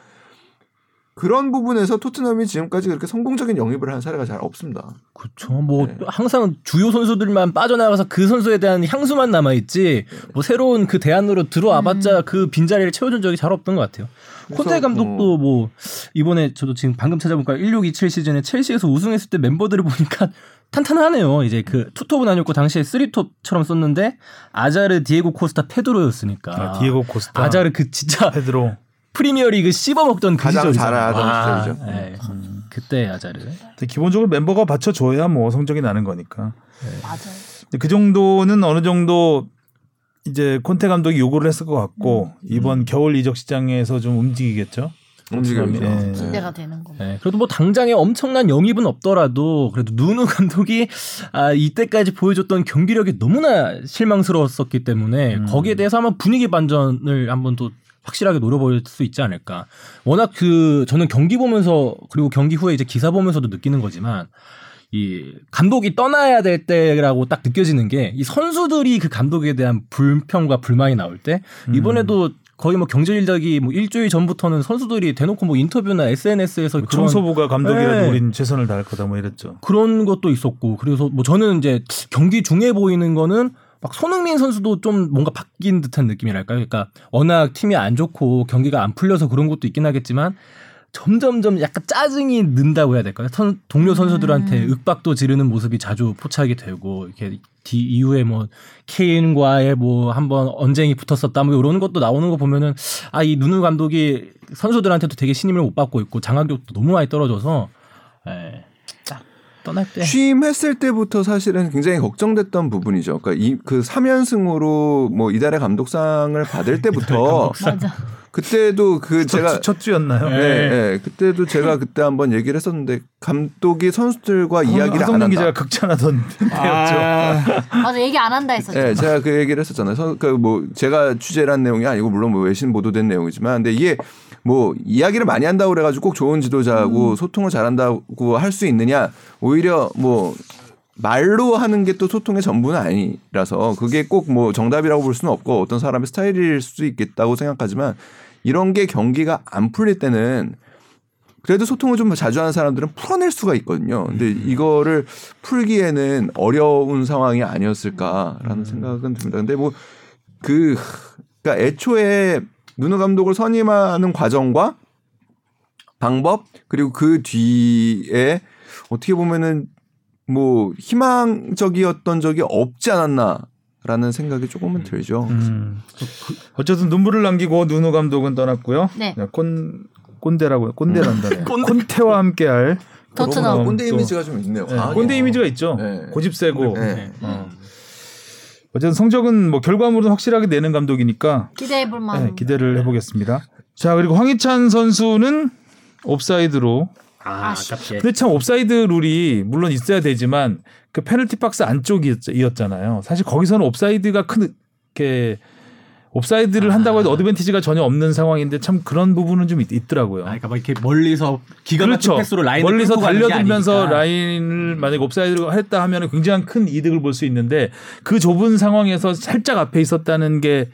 그런 부분에서 토트넘이 지금까지 그렇게 성공적인 영입을 한 사례가 잘 없습니다. 그렇죠. 뭐 네. 항상 주요 선수들만 빠져나가서 그 선수에 대한 향수만 남아 있지. 뭐 새로운 그 대안으로 들어와봤자 그 빈자리를 채워준 적이 잘 없던 것 같아요. 콘테 감독도 뭐 이번에 저도 지금 방금 찾아보니까 1627 시즌에 첼시에서 우승했을 때 멤버들을 보니까 탄탄하네요. 이제 그 투톱은 아니었고 당시에 쓰리톱처럼 썼는데 아자르, 디에고 코스타, 페드로였으니까. 아, 디에고 코스타. 아자르 그 진짜 페드로. 프리미어리그 씹어먹던 그 가장 시절이잖아요. 잘하던 와, 시절이죠. 예. 그때 아자르. 근데 기본적으로 멤버가 받쳐줘야 뭐 성적이 나는 거니까. 맞아요. 근데 그 정도는 어느 정도 이제 콘테 감독이 요구를 했을 것 같고 이번 겨울 이적 시장에서 좀 움직이겠죠. 움직임이죠. 네. 기대가 되는 거. 네, 그래도 뭐 당장에 엄청난 영입은 없더라도 그래도 누누 감독이 아, 이때까지 보여줬던 경기력이 너무나 실망스러웠었기 때문에 음. 거기에 대해서 한번 분위기 반전을 한번 또 확실하게 노려볼 수 있지 않을까. 워낙 그 저는 경기 보면서 그리고 경기 후에 이제 기사 보면서도 느끼는 거지만 이 감독이 떠나야 될 때라고 딱 느껴지는 게 이 선수들이 그 감독에 대한 불평과 불만이 나올 때 이번에도 거의 뭐 경질력이 뭐 일주일 전부터는 선수들이 대놓고 뭐 인터뷰나 SNS에서 그런 청소부가 감독이라도 네. 우린 최선을 다할 거다 뭐 이랬죠. 그런 것도 있었고 그래서 뭐 저는 이제 경기 중에 보이는 거는 막 손흥민 선수도 좀 뭔가 바뀐 듯한 느낌이랄까요. 그러니까 워낙 팀이 안 좋고 경기가 안 풀려서 그런 것도 있긴 하겠지만 점점점 약간 짜증이 는다고 해야 될까요? 선- 동료 선수들한테 윽박도 지르는 모습이 자주 포착이 되고 이렇게 뒤 이후에 뭐 케인과의 뭐 한번 언쟁이 붙었었다 뭐 이런 것도 나오는 거 보면은 아 이 누누 감독이 선수들한테도 되게 신임을 못 받고 있고 장악력도 너무 많이 떨어져서 에, 딱 떠날 때 취임했을 때부터 사실은 굉장히 걱정됐던 부분이죠. 그러니까 이 그 3연승으로 뭐 이달의 감독상을 받을 때부터 맞아. 그때도 그 제가 첫, 첫 주였나요? 네, 네, 그때도 제가 그때 한번 얘기를 했었는데 감독이 선수들과 이야기를 안 한다. 기자가 극찬하던 때였죠. 맞아 얘기 안 한다 했었죠. 네, 제가 그 얘기를 했었잖아요. 그뭐 제가 취재를 한 내용이 아니고 물론 뭐 외신 보도된 내용이지만 근데 이게 뭐 이야기를 많이 한다고 그래가지고 꼭 좋은 지도자하고 소통을 잘한다고 할 수 있느냐 오히려 뭐 말로 하는 게 또 소통의 전부는 아니라서 그게 꼭 뭐 정답이라고 볼 수는 없고 어떤 사람의 스타일일 수도 있겠다고 생각하지만 이런 게 경기가 안 풀릴 때는 그래도 소통을 좀 자주 하는 사람들은 풀어낼 수가 있거든요. 근데 이거를 풀기에는 어려운 상황이 아니었을까라는 생각은 듭니다. 근데 뭐 그 그러니까 애초에 누누 감독을 선임하는 과정과 방법 그리고 그 뒤에 어떻게 보면은 뭐 희망적이었던 적이 없지 않았나 라는 생각이 조금은 들죠. 음. 어쨌든 눈물을 남기고 누누 감독은 떠났고요. 네. 콘 꼰대라고 꼰대란다네. 콘테와 함께할 토트넘. 또- 꼰대 이미지가 좀 있네요. 네, 강하게. 꼰대 이미지가 있죠. 네. 고집세고. 네. 어. 어쨌든 성적은 뭐 결과물은 확실하게 내는 감독이니까 기대해 볼 만한. 네, 기대를 해 보겠습니다. 자 그리고 황희찬 선수는 옵사이드로. 아, 아깝게. 근데 참 옵사이드 룰이 물론 있어야 되지만 그 페널티 박스 안쪽이었잖아요. 사실 거기서는 옵사이드가 큰 이렇게 옵사이드를 한다고 해도 어드밴티지가 전혀 없는 상황인데 참 그런 부분은 좀 있, 더라고요 아, 그러니까 막 이렇게 멀리서 기가 막힌 그렇죠. 패스로 라인을 멀리서 달려들면서. 라인을 만약 옵사이드를 했다 하면 굉장히 큰 이득을 볼 수 있는데 그 좁은 상황에서 살짝 앞에 있었다는 게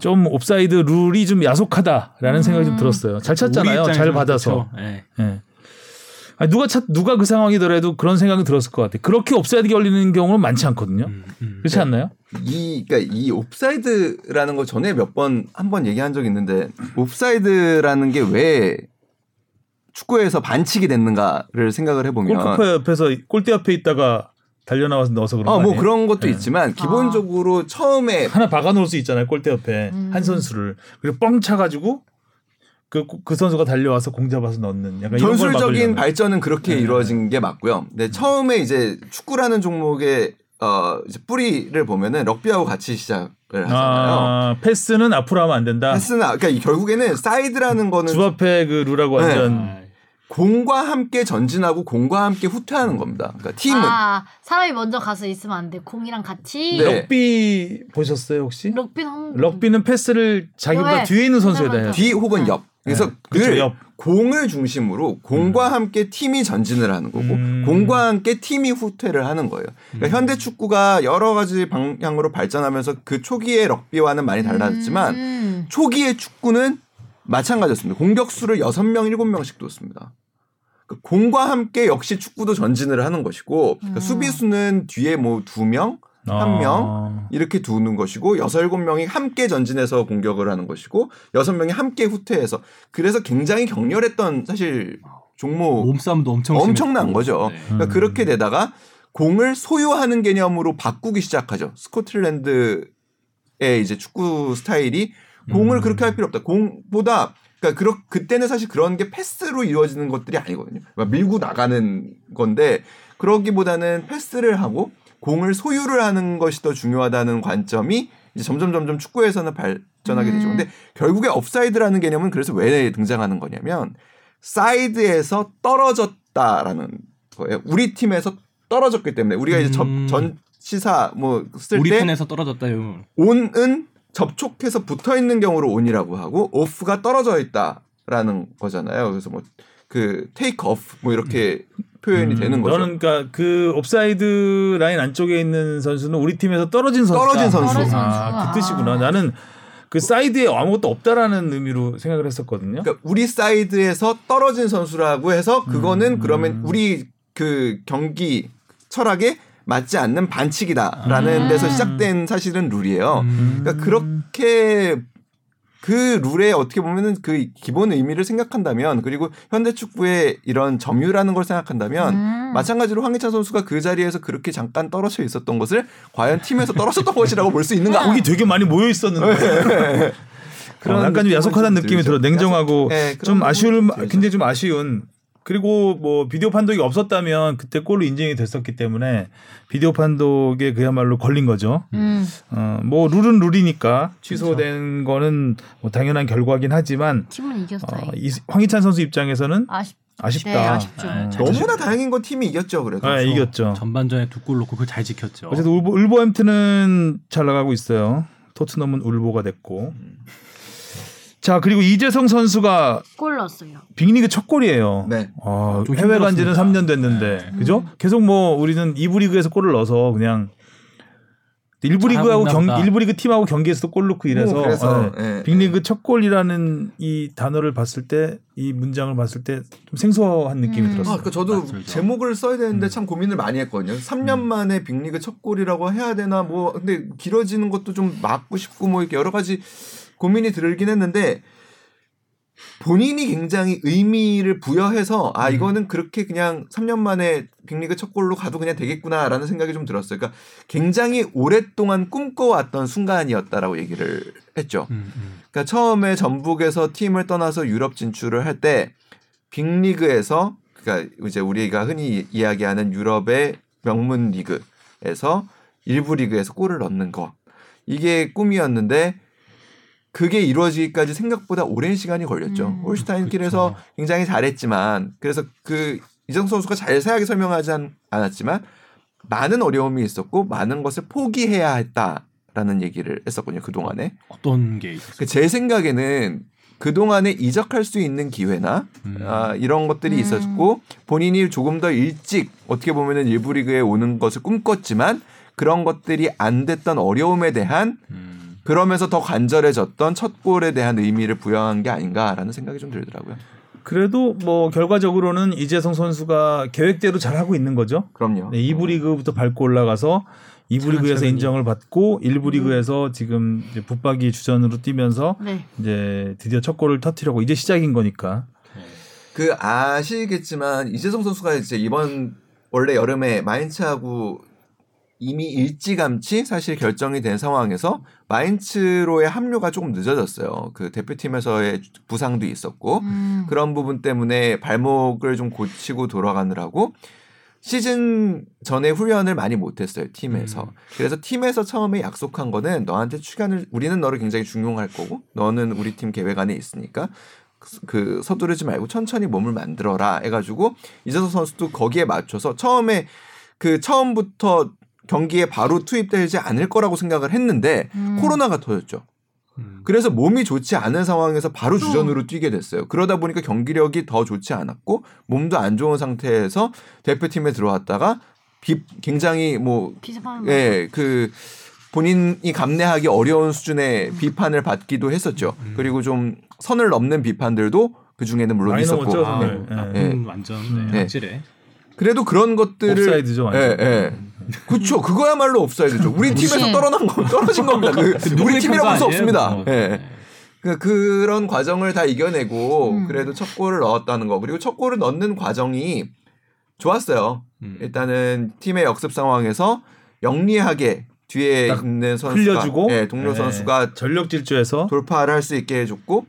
좀 옵사이드 룰이 좀 야속하다라는 생각이 좀 들었어요. 잘 찼잖아요. 잘 받아서. 그렇죠. 예. 예. 아니, 누가 찼 누가 그 상황이더라도 그런 생각이 들었을 것 같아요. 그렇게 옵사이드 걸리는 경우는 많지 않거든요. 음, 음. 그렇지 않나요? 이 그러니까 이 옵사이드라는 거 전에 몇 번 한 번 얘기한 적 있는데 옵사이드라는 게 왜 축구에서 반칙이 됐는가를 생각을 해보면 골키퍼 옆에서 골대 옆에 있다가 달려 나와서 넣어서 그런 거 어, 뭐 아니에요? 그런 것도 네. 있지만 기본적으로 처음에 하나 박아 놓을 수 있잖아요. 골대 옆에 음. 한 선수를 그리고 뻥 차가지고 그, 그 선수가 달려와서 공 잡아서 넣는 약간 전술적인. 발전은 그렇게 네. 이루어진 게 맞고요. 근데 처음에 이제 축구라는 종목의 어 이제 뿌리를 보면은 럭비하고 같이 시작을 하잖아요. 아, 패스는 앞으로 하면 안 된다. 패스는 아- 그러니까 이 결국에는 사이드라는 거는 주 앞에 그 룰하고 네. 완전 아, 공과 함께 전진하고 공과 함께 후퇴하는 겁니다. 그러니까 팀은 아 사람이 먼저 가서 있으면 안 돼. 공이랑 같이. 네. 럭비 보셨어요 혹시? 럭비는 한. 럭비는 패스를 자기보다 네. 뒤에 있는 해요. 맞아. 뒤 혹은 옆. 그래서 네. 그렇죠, 늘 옆. 공을 중심으로 공과 함께 팀이 전진을 하는 거고 음. 공과 함께 팀이 후퇴를 하는 거예요. 그러니까 현대 축구가 여러 가지 방향으로 발전하면서 그 초기의 럭비와는 많이 달라졌지만 음. 초기의 축구는 마찬가지였습니다. 공격수를 6명, 7명씩 뒀습니다. 그 공과 함께 역시 축구도 전진을 하는 것이고 그러니까 음. 수비수는 뒤에 뭐 2명, 한 명, 아. 이렇게 두는 것이고 여섯 일곱 명이 함께 전진해서 공격을 하는 것이고 여섯 명이 함께 후퇴해서 그래서 굉장히 격렬했던 사실 종목 몸싸움도 엄청 엄청난. 거죠. 네. 그러니까 음. 그렇게 되다가 공을 소유하는 개념으로 바꾸기 시작하죠. 스코틀랜드의 이제 축구 스타일이 공을 음. 그렇게 할 필요 없다. 공보다 그러니까 그러, 그때는 사실 그런 게 패스로 이루어지는 것들이 아니거든요. 그러니까 밀고 나가는 건데 그러기보다는 패스를 하고 공을 소유를 하는 것이 더 중요하다는 관점이 이제 점점 점점 축구에서는 발전하게 되죠. 음. 근데 결국에 업사이드라는 개념은 그래서 왜 등장하는 거냐면 사이드에서 떨어졌다라는 거예요. 우리 팀에서 떨어졌기 때문에 우리가 이제 접, 음. 전 시사 뭐쓸 우리 때 편에서 떨어졌다요. on은 접촉해서 붙어 있는 경우로 on이라고 하고 off가 떨어져 있다라는 거잖아요. 그래서 뭐 그 take off 뭐 이렇게 표현이 음, 되는 거죠. 너는 그러니까 그 옵사이드 라인 안쪽에 있는 선수는 우리 팀에서 떨어진 선수. 떨어진 선수. 떨어진 아, 선수가. 그 뜻이구나. 나는 그 사이드에 아무것도 없다라는 의미로 생각을 했었거든요. 그러니까 우리 사이드에서 떨어진 선수라고 해서 그거는 음. 그러면 우리 그 경기 철학에 맞지 않는 반칙이다라는 음. 데서 시작된 사실은 룰이에요. 음. 그러니까 그렇게 그 룰에 어떻게 보면은 그 기본 의미를 생각한다면 그리고 현대 축구의 이런 점유라는 걸 생각한다면 음. 마찬가지로 황희찬 선수가 그 자리에서 그렇게 잠깐 떨어져 있었던 것을 과연 팀에서 떨어졌던 것이라고 볼 수 있는가? 거기 되게 많이 모여 있었는데. 그런 약간 좀 야속하다는 좀 느낌이. 들어. 냉정하고 네, 그런 좀 아쉬울. 굉장히 좀 아쉬운. 그리고 뭐 비디오 판독이 없었다면 그때 골로 인정이 됐었기 때문에 비디오 판독에 그야말로 걸린 거죠. 음. 어, 뭐 룰은 룰이니까 취소된 거는 뭐 당연한 결과긴 하지만 팀은 이겼어. 어, 이, 황희찬 선수 입장에서는 아쉽. 아쉽다. 네, 아쉽죠. 어, 너무나 다행인 건 팀이 이겼죠. 그래도 네, 이겼죠. 전반전에 두 골 넣고 그걸 잘 지켰죠. 어쨌든 울보, 울버햄튼은 잘 나가고 있어요. 토트넘은 울보가 됐고. 자 그리고 이재성 선수가 골 넣었어요. 빅리그 첫 골이에요. 네. 아, 좀 해외 간 지는 힘들었습니다. 3년 됐는데 네. 그죠? 계속 뭐 우리는 2부 리그에서 골을 넣어서 그냥 1부 리그하고 경 있나 보다. 1부 리그 팀하고 경기에서도 골 넣고 이래서 뭐 그래서, 네. 예, 빅리그 첫 골이라는 이 단어를 봤을 때 이 문장을 봤을 때 좀 생소한 느낌이 음. 아, 들었어요. 그러니까 저도 맞습니다. 제목을 써야 되는데 음. 참 고민을 많이 했거든요. 3년 만에 빅리그 첫 골이라고 해야 되나 뭐 근데 길어지는 것도 좀 막고 싶고 뭐 이렇게 여러 가지 고민이 들긴 했는데 본인이 굉장히 의미를 부여해서 아 이거는 그렇게 그냥 3년 만에 빅리그 첫 골로 가도 그냥 되겠구나라는 생각이 좀 들었어요. 그러니까 굉장히 오랫동안 꿈꿔왔던 순간이었다라고 얘기를 했죠. 음, 음. 그러니까 처음에 전북에서 팀을 떠나서 유럽 진출을 할 때 빅리그에서 그러니까 이제 우리가 흔히 이야기하는 유럽의 명문 리그에서 일부 리그에서 골을 넣는 거 이게 꿈이었는데 그게 이루어지기까지 생각보다 오랜 시간이 걸렸죠. 음. 홀슈타인길에서 그쵸. 굉장히 잘했지만 그래서 그 이정 선수가 자세하게 설명하지 않- 않았지만 많은 어려움이 있었고 많은 것을 포기해야 했다라는 얘기를 했었거든요. 그 동안에 어떤 게 있었어요? 제 생각에는 그 동안에 이적할 수 있는 기회나 음. 아, 이런 것들이 음. 있었고 본인이 조금 더 일찍 어떻게 보면은 일부 리그에 오는 것을 꿈꿨지만 그런 것들이 안 됐던 어려움에 대한 음. 그러면서 더 간절해졌던 첫 골에 대한 의미를 부여한 게 아닌가라는 생각이 좀 들더라고요. 그래도 뭐 결과적으로는 이재성 선수가 계획대로 잘 하고 있는 거죠. 그럼요. 네, 2부 리그부터 밟고 올라가서 2부 리그에서. 인정을 받고 1부 리그에서 지금 이제 붙박이 주전으로 뛰면서 네. 이제 드디어 첫 골을 터트리고 이제 시작인 거니까. 그 아시겠지만 이재성 선수가 이제 이번 원래 여름에 마인츠하고 이미 일찌감치 사실 결정이 된 상황에서 마인츠로의 합류가 조금 늦어졌어요. 그 대표팀에서의 부상도 있었고 음. 그런 부분 때문에 발목을 좀 고치고 돌아가느라고 시즌 전에 훈련을 많이 못했어요 팀에서. 음. 그래서 팀에서 처음에 약속한 거는 너한테 시간을 우리는 너를 굉장히 중용할 거고 너는 우리 팀 계획 안에 있으니까 그- 그 서두르지 말고 천천히 몸을 만들어라 해가지고 이재성 선수도 거기에 맞춰서 처음에 그 처음부터 경기에 바로 투입되지 않을 거라고 생각을 했는데 음. 코로나가 터졌죠. 음. 그래서 몸이 좋지 않은 상황에서 바로 주전으로 뛰게 됐어요. 그러다 보니까 경기력이 더 좋지 않았고 몸도 안 좋은 상태에서 대표팀에 들어왔다가 비, 굉장히 뭐 예, 그 본인이 감내하기 어려운 수준의 비판을 받기도 했었죠. 음. 그리고 좀 선을 넘는 비판들도 그 중에는 물론 있었고. 아. 네. 예. 나쁜 완전 네, 네. 확실해. 그래도 그런 것들을 옵사이드죠, 완전. 예, 예. 그쵸. 그거야말로 옵사이드죠. 우리 팀에서. 떨어난 거, 떨어진 겁니다. 그, 우리 누구의 팀이라고 할수 없습니다. 예. 네. 그 그런 과정을 다 이겨내고 음. 그래도 첫 골을 넣었다는 거 그리고 첫 골을 넣는 과정이 좋았어요. 음. 일단은 팀의 역습 상황에서 영리하게 뒤에 딱 있는 선수가 흘려주고 예, 동료 네. 선수가 전력 질주해서 돌파를 할 수 있게 해줬고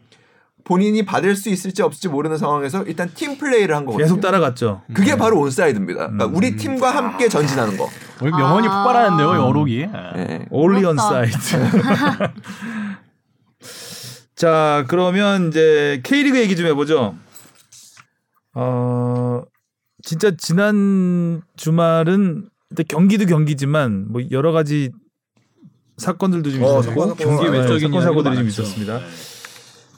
본인이 받을 수 있을지 없을지 모르는 상황에서 일단 팀 플레이를 한 거거든요. 계속 따라갔죠. 그게 바로 온사이드입니다. 그러니까 음. 우리 팀과 함께 전진하는 거. 오늘 명언이 아. 폭발하는데요, 이 어록이. 예. only on 부럽다. 사이트. 자, 그러면 이제 K리그 얘기 좀 해보죠. 어, 진짜 지난 주말은 경기도 경기지만 뭐 여러 가지 사건들도 좀 어, 있었고. 경기 네, 외적인 사건 사고들이 좀. 있었습니다.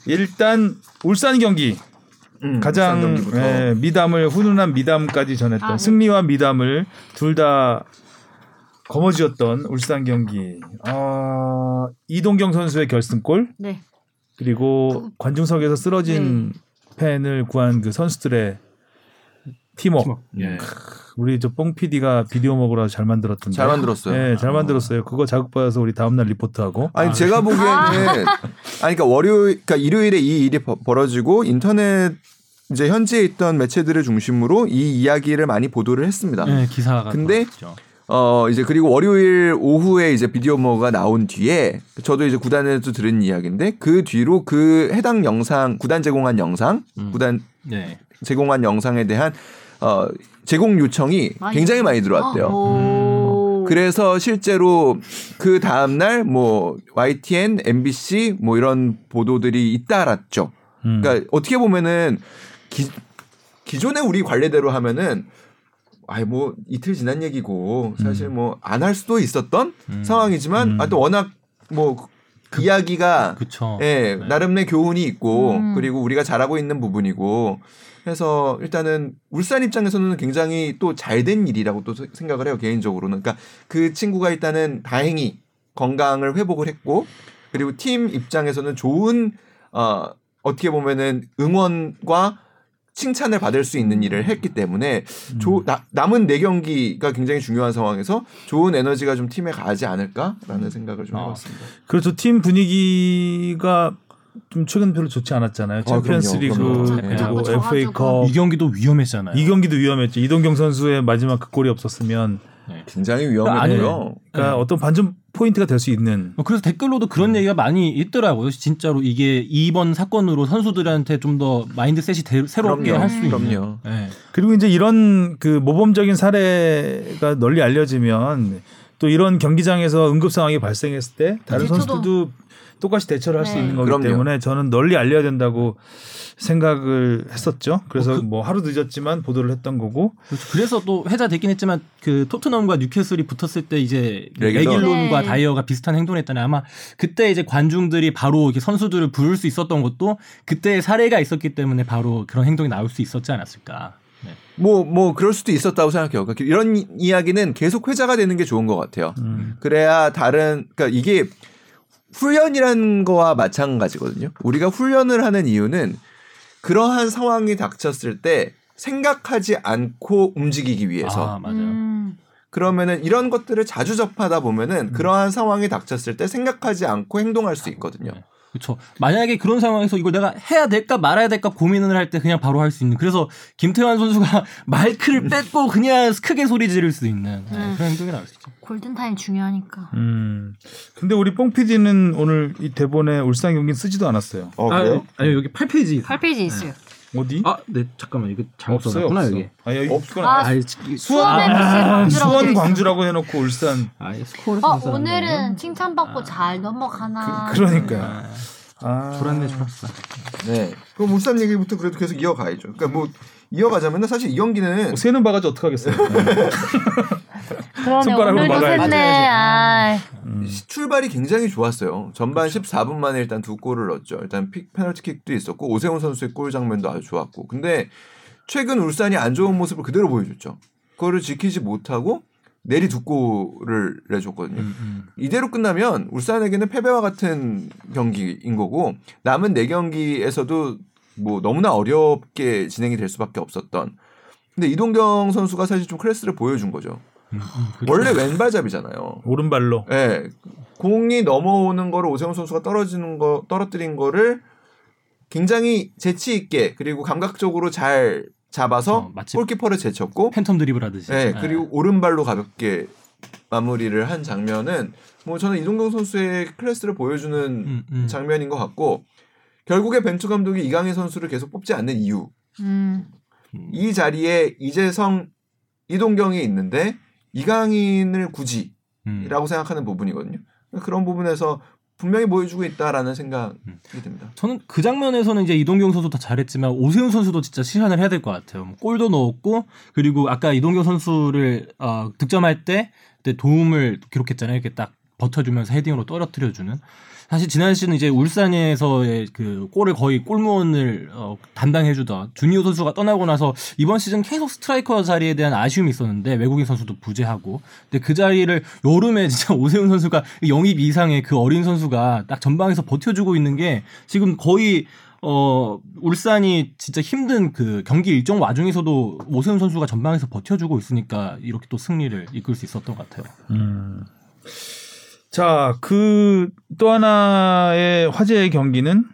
일단 울산 경기 음, 가장 경기부터. 예, 미담을 훈훈한 미담까지 전했던 아, 네. 승리와 미담을 둘 다 거머쥐었던 울산 경기. 아, 이동경 선수의 결승골 네. 그리고 관중석에서 쓰러진 팬을 구한 그 선수들의 팀워크. 예. 우리 저 뽕 PD가 비디오 먹으러 잘 만들었던데. 잘 만들었어요. 네, 잘 만들었어요. 그거 자극받아서 우리 다음날 리포트하고. 아니 아. 제가 보기에는 아니 그러니까 월요일 그러니까 일요일에 이 일이 버- 벌어지고 인터넷 이제 현지에 있던 매체들을 중심으로 이 이야기를 많이 보도를 했습니다. 네, 기사가 근데. 어 이제 그리고 월요일 오후에 이제 비디오 모가 나온 뒤에 저도 이제 구단에서 들은 이야기인데 그 뒤로 그 해당 영상 구단 제공한 영상 음. 구단 네. 제공한 영상에 대한 어 제공 요청이 많이 굉장히 많이 들어왔대요. 어, 오. 그래서 실제로 그 다음 날 뭐 YTN, MBC 뭐 이런 보도들이 잇따랐죠. 음. 그러니까 어떻게 보면은 기, 기존에 우리 관례대로 하면은 아이 뭐 이틀 지난 얘기고 사실 뭐 안 할 수도 있었던 음. 상황이지만 음. 아또 워낙 뭐 이야기가 그쵸. 예, 네. 나름 의 교훈이 있고 음. 그리고 우리가 잘하고 있는 부분이고 해서 일단은 울산 입장에서는 굉장히 또 잘 된 일이라고 또 생각을 해요 개인적으로는 그러니까 그 친구가 일단은 다행히 건강을 회복을 했고 그리고 팀 입장에서는 좋은 어 어떻게 보면은 응원과 칭찬을 받을 수 있는 일을 했기 때문에 조, 나, 남은 네 경기가 굉장히 중요한 상황에서 좋은 에너지가 좀 팀에 가지 않을까라는 생각을 좀 아. 해봤습니다. 그렇죠. 팀 분위기가 좀 최근 별로 좋지 않았잖아요. 챔피언스리그 그럼요, 그럼요. 그리고 네. FA컵 이 경기도 위험했잖아요. 이 경기도 위험했죠. 이동경 선수의 마지막 그 골이 없었으면 굉장히 아니, 위험해요. 그러니까 네. 어떤 반전 포인트가 될 수 있는 어, 그래서 댓글로도 그런 얘기가 많이 있더라고요. 진짜로 이게 이번 사건으로 선수들한테 좀 더 mindset이 대- 새롭게. 할 수 있는. 그럼요. 네. 그리고 이제 이런 그 모범적인 사례가 널리 알려지면 또 이런 경기장에서 응급 상황이 발생했을 때 다른 선수들도 똑같이 대처를 할수 네. 있는 거기 그럼요. 때문에 저는 널리 알려야 된다고 생각을 했었죠. 그래서 그- 뭐 하루 늦었지만 보도를 했던 거고 그래서- 그래서 또 회자 됐긴 했지만 그 토트넘과 뉴캐슬이 붙었을 때 이제 레길론. 레길론과 네. 다이어가 비슷한 행동을 했잖아요. 아마 그때 이제 관중들이 바로 이렇게 선수들을 부를 수 있었던 것도 그때 사례가 있었기 때문에 바로 그런 행동이 나올 수 있었지 않았을까. 네. 뭐, 뭐, 그럴 수도 있었다고 생각해요. 그러니까 이런 이- 이야기는 계속 회자가 되는 게 좋은 것 같아요. 음. 그래야 다른, 그러니까 이게 훈련이라는 거와 마찬가지거든요. 우리가 훈련을 하는 이유는 그러한 상황이 닥쳤을 때 생각하지 않고 움직이기 위해서. 아 맞아요. 음. 그러면은 이런 것들을 자주 접하다 보면은 그러한 상황이 닥쳤을 때 생각하지 않고 행동할 수 있거든요. 그렇죠. 만약에 그런 상황에서 이걸 내가 해야 될까 말아야 될까 고민을 할 때 그냥 바로 할 수 있는. 그래서 김태환 선수가 마이크를 뺏고 그냥 크게 소리 지를 수 있는 네, 음. 그런 행동이 나올 수 있죠. 골든 타임 중요하니까. 음. 근데 우리 뽕 PD는 오늘 이 대본에 울산 경기 쓰지도 않았어요. 어, 그래요? 아니 여기 8페이지. 8페이지 있어요. 어디? 아, 네 잠깐만 이거 잘못 없어요. 써놨구나 없어. 여기. 아, 여기 없구나. 아, 아이, 수원 아, 광주라고 수원. 광주라고 해놓고 울산. 아, 스코어를 어. 오늘은 칭찬받고 잘 넘어가나. 그, 그러니까요. 아, 불안했네 좋았어. 네. 그럼 울산 얘기부터 그래도 계속 이어가야죠. 그러니까 뭐 이어가자면은 사실 이 경기는 뭐 새는 바가지 어떡 하겠어요. 그러네 손가락으로 막아야지. 아. 음. 시- 출발이 굉장히 좋았어요. 전반 14분 만에 일단 두 골을 넣었죠. 일단 픽 페널티킥도 있었고 오세훈 선수의 골 장면도 아주 좋았고. 근데 최근 울산이 안 좋은 모습을 그대로 보여줬죠. 그거를 지키지 못하고 내리 두 골을 내줬거든요. 음, 이대로 끝나면 울산에게는 패배와 같은 경기인 거고 남은 네 경기에서도 뭐 너무나 어렵게 진행이 될 수밖에 없었던. 근데 이동경 선수가 사실 좀 클래스를 보여준 거죠. 음, 음, 그렇죠. 원래 왼발잡이잖아요. 오른발로. 예. 공이 넘어오는 거를 오세훈 선수가 떨어지는 거 떨어뜨린 거를 굉장히 재치 있게 그리고 감각적으로 잘 잡아서 어, 골키퍼를 제쳤고 팬텀 드리블 하듯이. 예, 네. 그리고 오른발로 가볍게 마무리를 한 장면은 뭐 저는 이동경 선수의 클래스를 보여주는 음, 음. 장면인 것 같고 결국에 벤투 감독이 이강인 선수를 계속 뽑지 않는 이유 음. 이 자리에 이재성 이동경이 있는데 이강인을 굳이 음. 라고 생각하는 부분이거든요. 그런 부분에서 분명히 보여주고 있다라는 생각이 음. 듭니다. 저는 그 장면에서는 이제 이동경 선수 다 잘했지만 오세훈 선수도 진짜 시간을 해야 될 것 같아요. 뭐 골도 넣었고 그리고 아까 이동경 선수를 어, 득점할 때 도움을 기록했잖아요. 이렇게 딱 버텨주면서 헤딩으로 떨어뜨려주는. 사실 지난 시즌 이제 울산에서의 그 골을 거의 골무원을 어, 담당해주던 주니오 선수가 떠나고 나서 이번 시즌 계속 스트라이커 자리에 대한 아쉬움이 있었는데 외국인 선수도 부재하고 근데 그 자리를 여름에 진짜 오세훈 선수가 영입 이상의 그 어린 선수가 딱 전방에서 버텨주고 있는 게 지금 거의 어 울산이 진짜 힘든 그 경기 일정 와중에서도 오세훈 선수가 전방에서 버텨주고 있으니까 이렇게 또 승리를 이끌 수 있었던 것 같아요. 음. 자, 그 또 하나의 화제의 경기는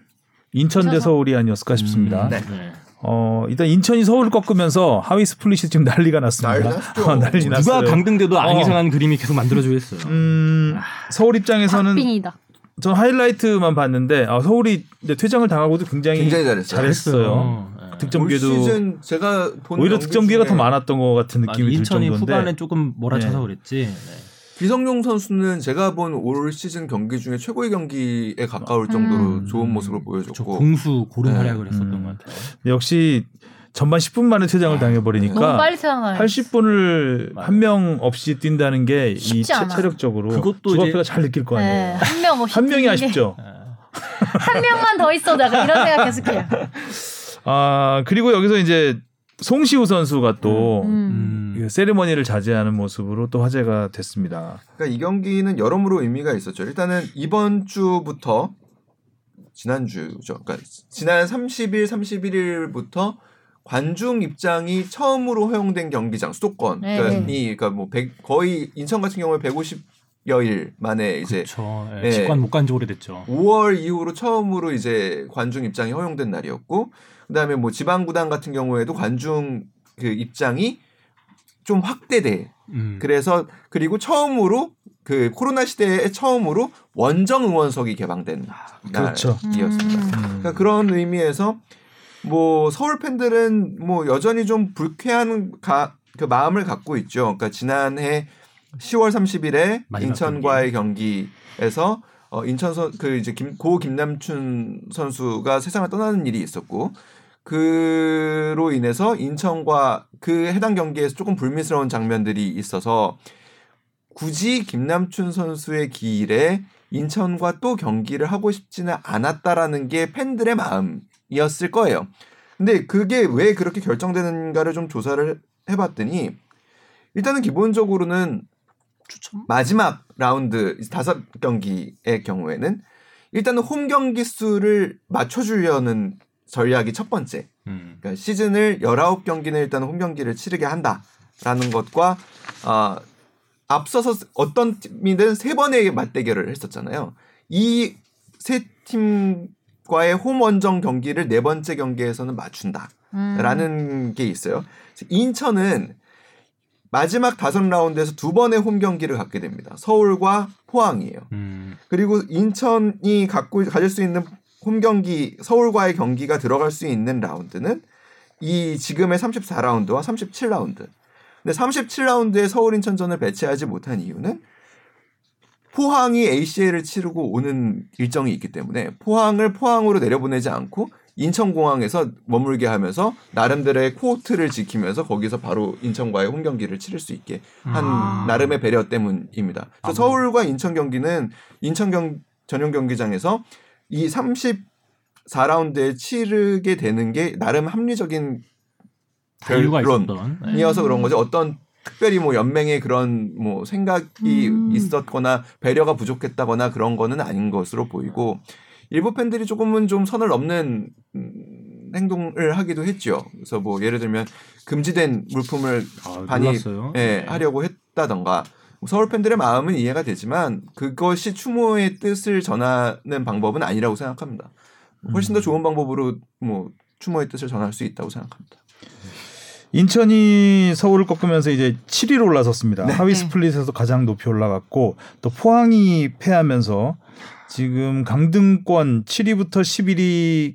인천 대 서울이 아니었을까 싶습니다. 음, 네. 어, 일단 인천이 서울을 꺾으면서 하위 split이 지금 난리가 났습니다. 난리 났죠. 어, 난리 났어요. 누가 강등돼도 안 어. 이상한 그림이 계속 만들어지고 있어요. 음, 서울 입장에서는 박빙이다. 전 하이라이트만 봤는데 아, 서울이 이제 퇴장을 당하고도 굉장히, 굉장히 잘했어요. 잘했어요. 네. 득점 올 기회도 시즌 제가 본 오히려 득점 기회가 더 많았던 것 같은 느낌이 들 인천이 정도인데 후반에 조금 몰아쳐서 네. 그랬지. 네. 기성용 선수는 제가 본 올 시즌 경기 중에 최고의 경기에 가까울 정도로 음. 좋은 모습을 저 보여줬고 공수 고른 네. 활약을 했었던 음. 것 같아요. 역시 전반 10분 만에 퇴장을 너무 당해버리니까 빨리 생각나요. 80분을 맞아요. 한명 없이 뛴다는 게 이. 체력적으로 그것도 주바페가 이제- 잘 느낄 거 아니에요. 네, 한명 없이 한 명이 아쉽죠. 한 명만 더 있어도 약간 이런 생각 계속해요. 아 그리고 여기서 이제 송시우 선수가 또 음. 음. 이 세리머니를 자제하는 모습으로 또 화제가 됐습니다. 그러니까 이 경기는 여러모로 의미가 있었죠. 일단은 이번 주부터 지난주죠. 그러니까 지난 30일, 31일부터 관중 입장이 처음으로 허용된 경기장 수도권이 네. 그러니까 뭐 100, 거의 인천 같은 경우에 150 여 일 만에 이제 그렇죠. 예. 직관 못 간지 오래됐죠. 5월 이후로 처음으로 이제 관중 입장이 허용된 날이었고 그다음에 뭐 지방 구단 같은 경우에도 관중 그 입장이 좀 확대돼. 음. 그래서 그리고 처음으로 그 코로나 시대에 처음으로 원정 응원석이 개방된 그렇죠. 날이었습니다. 음. 그러니까 그런 의미에서 뭐 서울 팬들은 뭐 여전히 좀 불쾌한 가, 그 마음을 갖고 있죠. 그러니까 지난해 10월 30일에 마지막 인천과의 경기 에서 어 인천 선그 이제 김, 고 김남춘 선수가 세상을 떠나는 일이 있었고 그로 인해서 인천과 그 해당 경기에서 조금 불미스러운 장면들이 있어서 굳이 김남춘 선수의 길에 인천과 또 경기를 하고 싶지는 않았다라는 게 팬들의 마음이었을 거예요. 근데 그게 왜 그렇게 결정되는가를 좀 조사를 해봤더니 일단은 기본적으로는 추천? 마지막 라운드 다섯 경기의 경우에는 일단은 홈 경기 수를 맞춰주려는 전략이 첫 번째. 음. 그러니까 시즌을 19경기는 일단 홈 경기를 치르게 한다라는 것과 아 앞서서 어떤 팀이든 세 번의 맞대결을 했었잖아요. 이 세 팀과의 홈 원정 경기를 네 번째 경기에서는 맞춘다라는 음. 게 있어요. 인천은 마지막 다섯 라운드에서 두 번의 홈 경기를 갖게 됩니다. 서울과 포항이에요. 음. 그리고 인천이 갖고 가질 수 있는 홈 경기 서울과의 경기가 들어갈 수 있는 라운드는 이 지금의 34라운드와 37라운드. 근데 37라운드에 서울 인천전을 배치하지 못한 이유는 포항이 ACL을 치르고 오는 일정이 있기 때문에 포항을 포항으로 내려보내지 않고 인천공항에서 머물게 하면서 나름대로의 코트를 지키면서 거기서 바로 인천과의 홈 경기를 치를 수 있게 한 아. 나름의 배려 때문입니다. 그래서 서울과 인천 경기는 인천 경 전용 경기장에서 이 34라운드에 치르게 되는 게 나름 합리적인 자유가 결론. 있었던. 네. 이어서 그런 거죠. 어떤 특별히 뭐 연맹의 그런 뭐 생각이 음. 있었거나 배려가 부족했다거나 그런 거는 아닌 것으로 보이고 일부 팬들이 조금은 좀 선을 넘는 음, 행동을 하기도 했죠. 그래서 뭐 예를 들면 금지된 물품을 아, 몰랐어요. 예, 네. 하려고 했다던가 서울 팬들의 마음은 이해가 되지만 그것이 추모의 뜻을 전하는 방법은 아니라고 생각합니다. 훨씬 더 좋은 방법으로 뭐 추모의 뜻을 전할 수 있다고 생각합니다. 인천이 서울을 꺾으면서 이제 7위로 올라섰습니다. 하위 네. 스플릿에서 가장 높이 올라갔고 또 포항이 패하면서 지금 강등권 7위부터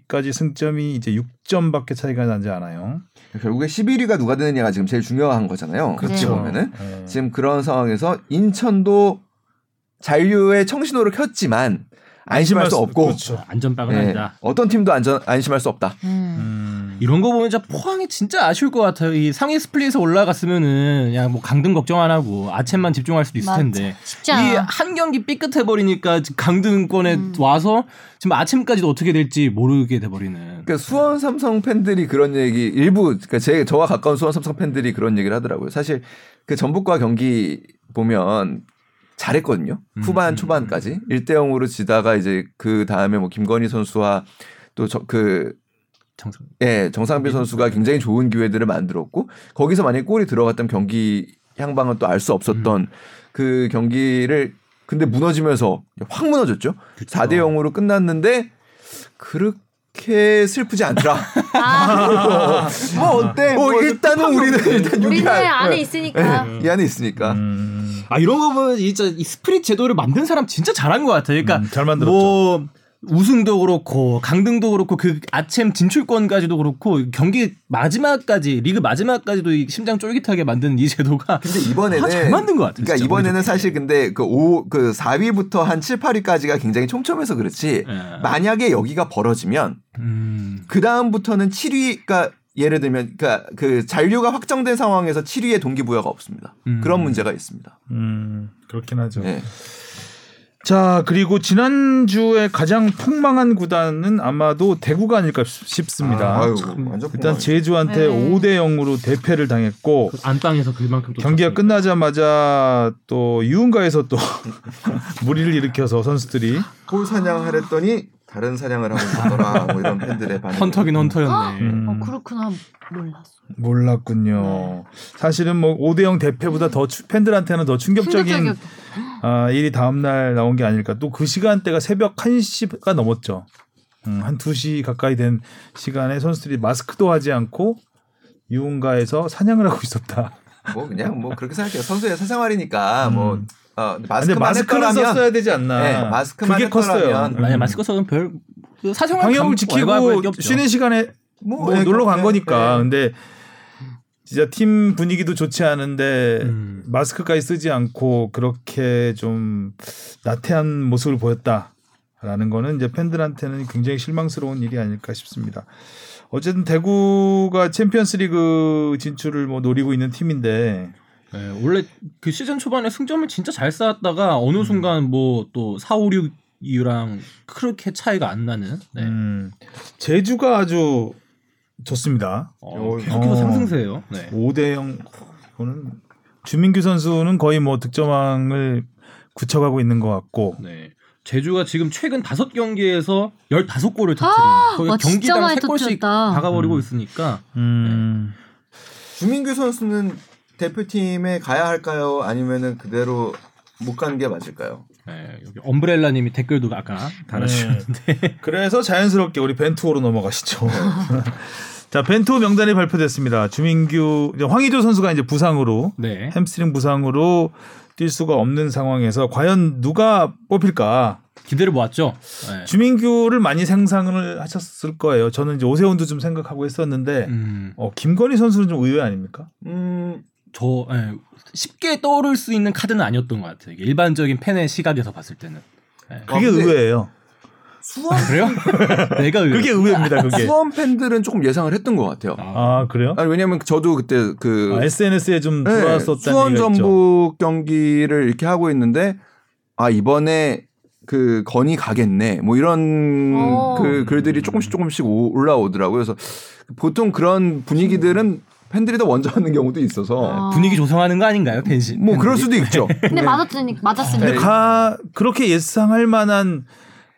11위까지 승점이 이제 6점밖에 차이가 나지 않아요. 결국에 11위가 누가 되느냐가 지금 제일 중요한 거잖아요. 그렇죠. 보면은 네. 지금 그런 상황에서 인천도 잔류의 청신호를 켰지만 안심할 수 없고 그렇죠. 안전빵은 예, 아니다. 어떤 팀도 안전 안심할 수 없다. 음. 음. 이런 거 보면 진짜 포항이 진짜 아쉬울 것 같아요. 이 상위 스플릿에 올라갔으면은 그냥 뭐 강등 걱정 안 하고 아챔만 집중할 수도 있을 맞아. 텐데 이. 한 경기 삐끗해 버리니까 강등권에 음. 와서 지금 아침까지도 어떻게 될지 모르게 돼 버리는. 그러니까 수원 삼성 팬들이 그런 얘기 일부 그러니까 제 저와 가까운 수원 삼성 팬들이 그런 얘기를 하더라고요. 사실 그 전북과 경기 보면 잘했거든요. 음, 후반 음, 초반까지 1대 0으로 지다가 이제 그 다음에 뭐 김건희 선수와 또 그 정상. 예, 정상빈 선수가 굉장히 좋은 기회들을 만들었고 거기서 만약에 골이 들어갔다면 경기 향방은 또 알 수 없었던 그 경기를 근데 무너지면서 확 무너졌죠. 그쵸. 4대 0으로 끝났는데 그렇게 슬프지 않더라. 아, 뭐 어때? 뭐, 일단은 우리는 일단 우리는 6위 안에 있으니까. 이 안에 있으니까. 음. 아 이런 거 보면 진짜 이 split 제도를 만든 사람 진짜 잘한 것 같아요. 그러니까 음, 잘 만들었죠. 뭐 우승도 그렇고 강등도 그렇고 그 아챔 진출권까지도 그렇고 경기 마지막까지 리그 마지막까지도 이 심장 쫄깃하게 만든 이 제도가 근데 이번에는 아, 잘 만든 것 같아요. 그러니까 진짜. 이번에는 사실 근데 그 5, 그 4위부터 한 7, 8위까지가 굉장히 촘촘해서 그렇지. 예. 만약에 여기가 벌어지면 음. 그 다음부터는 7위가 예를 들면 그러니까 그 잔류가 확정된 상황에서 7위의 동기부여가 없습니다. 음. 그런 문제가 있습니다. 음, 그렇긴 하죠. 예. 자, 그리고 지난주에 가장 폭망한 구단은 아마도 대구가 아닐까 싶습니다. 아, 아유, 참, 완전 일단. 제주한테 네. 5대 0으로 대패를 당했고 안방에서 그만큼 또 경기가 졌으니까. 끝나자마자 또 유흥가에서 또 무리를 일으켜서 선수들이 홀 사냥하랬더니 다른 사냥을 하고 있더라. 뭐 이런 팬들의 반응. 헌터긴 헌터였네. 음. 어, 그렇구나. 몰랐어. 몰랐군요. 사실은 뭐 5대 0 대패보다 더 추- 팬들한테는 더 충격적인 충격적이었 아, 일이 다음 날 나온 게 아닐까. 또 그 시간대가 새벽 1시가 넘었죠. 음, 한 2시 가까이 된 시간에 선수들이 마스크도 하지 않고 유흥가에서 사냥을 하고 있었다. 뭐 그냥 뭐 그렇게 생각해요. 선수의 사생활이니까 뭐 음. 어, 근데 마스크만 마스크를 했더라면 썼어야 되지 않나. 네, 마스크만 그게 컸어요. 만약 마스크 써도 별그 사생활 방역을 감- 지키고. 쉬는 시간에 뭐 네, 놀러 간 네, 거니까. 네. 근데 진짜 팀 분위기도 좋지 않은데 음. 마스크까지 쓰지 않고 그렇게 좀 나태한 모습을 보였다라는 거는 이제 팬들한테는 굉장히 실망스러운 일이 아닐까 싶습니다. 어쨌든 대구가 챔피언스리그 진출을 뭐 노리고 있는 팀인데 네, 원래 그 시즌 초반에 승점을 진짜 잘 쌓았다가 어느 음. 순간 뭐 또 4, 5, 6 이유랑 그렇게 차이가 안 나는 네. 음, 제주가 아주 좋습니다. 어, 계속해서 어. 상승세예요. 네. 5대 0 이거는 주민규 선수는 거의 뭐 득점왕을 굳혀가고 있는 것 같고 네. 제주가 지금 최근 다섯 경기에서 15골을 터뜨린 거의 와, 진짜 경기당 많이 3골씩 터뜨렸다. 박아버리고 음. 있으니까 음, 주민규 선수는 대표팀에 가야 할까요? 아니면은 그대로 못 가는 게 맞을까요? 네, 여기 엄브렐라님이 댓글도 아까 달아주셨는데 그래서 자연스럽게 우리 벤투호로 넘어가시죠. 자 벤투호 명단이 발표됐습니다. 주민규 이제 황의조 선수가 이제 부상으로 네. 햄스트링 부상으로 뛸 수가 없는 상황에서 과연 누가 뽑힐까? 기대를 모았죠. 네. 주민규를 많이 상상을 하셨을 거예요. 저는 이제 오세훈도 좀 생각하고 했었는데 음, 어, 김건희 선수는 좀 의외 아닙니까? 음, 저 예, 쉽게 떠오를 수 있는 카드는 아니었던 것 같아요. 일반적인 팬의 시각에서 봤을 때는. 예. 그게 아, 의외예요. 수원 그래요? 내가 의외. 그게 의외입니다. 그게. 수원 팬들은 조금 예상을 했던 것 같아요. 아 그래요? 아니 왜냐면 저도 그때 그 아, SNS에 좀 네, 돌아왔었다는 수원. 전북 경기를 이렇게 하고 있는데 아 이번에 그 건이 가겠네 뭐 이런 어. 그 글들이 조금씩 조금씩 오- 올라오더라고요. 그래서 보통 그런 분위기들은 팬들이 더 먼저 하는 경우도 있어서 아. 분위기 조성하는 거 아닌가요, 팬시? 뭐 그럴 수도 있죠. 근데 맞았으니 맞았으니까. 근데 가 그렇게 예상할 만한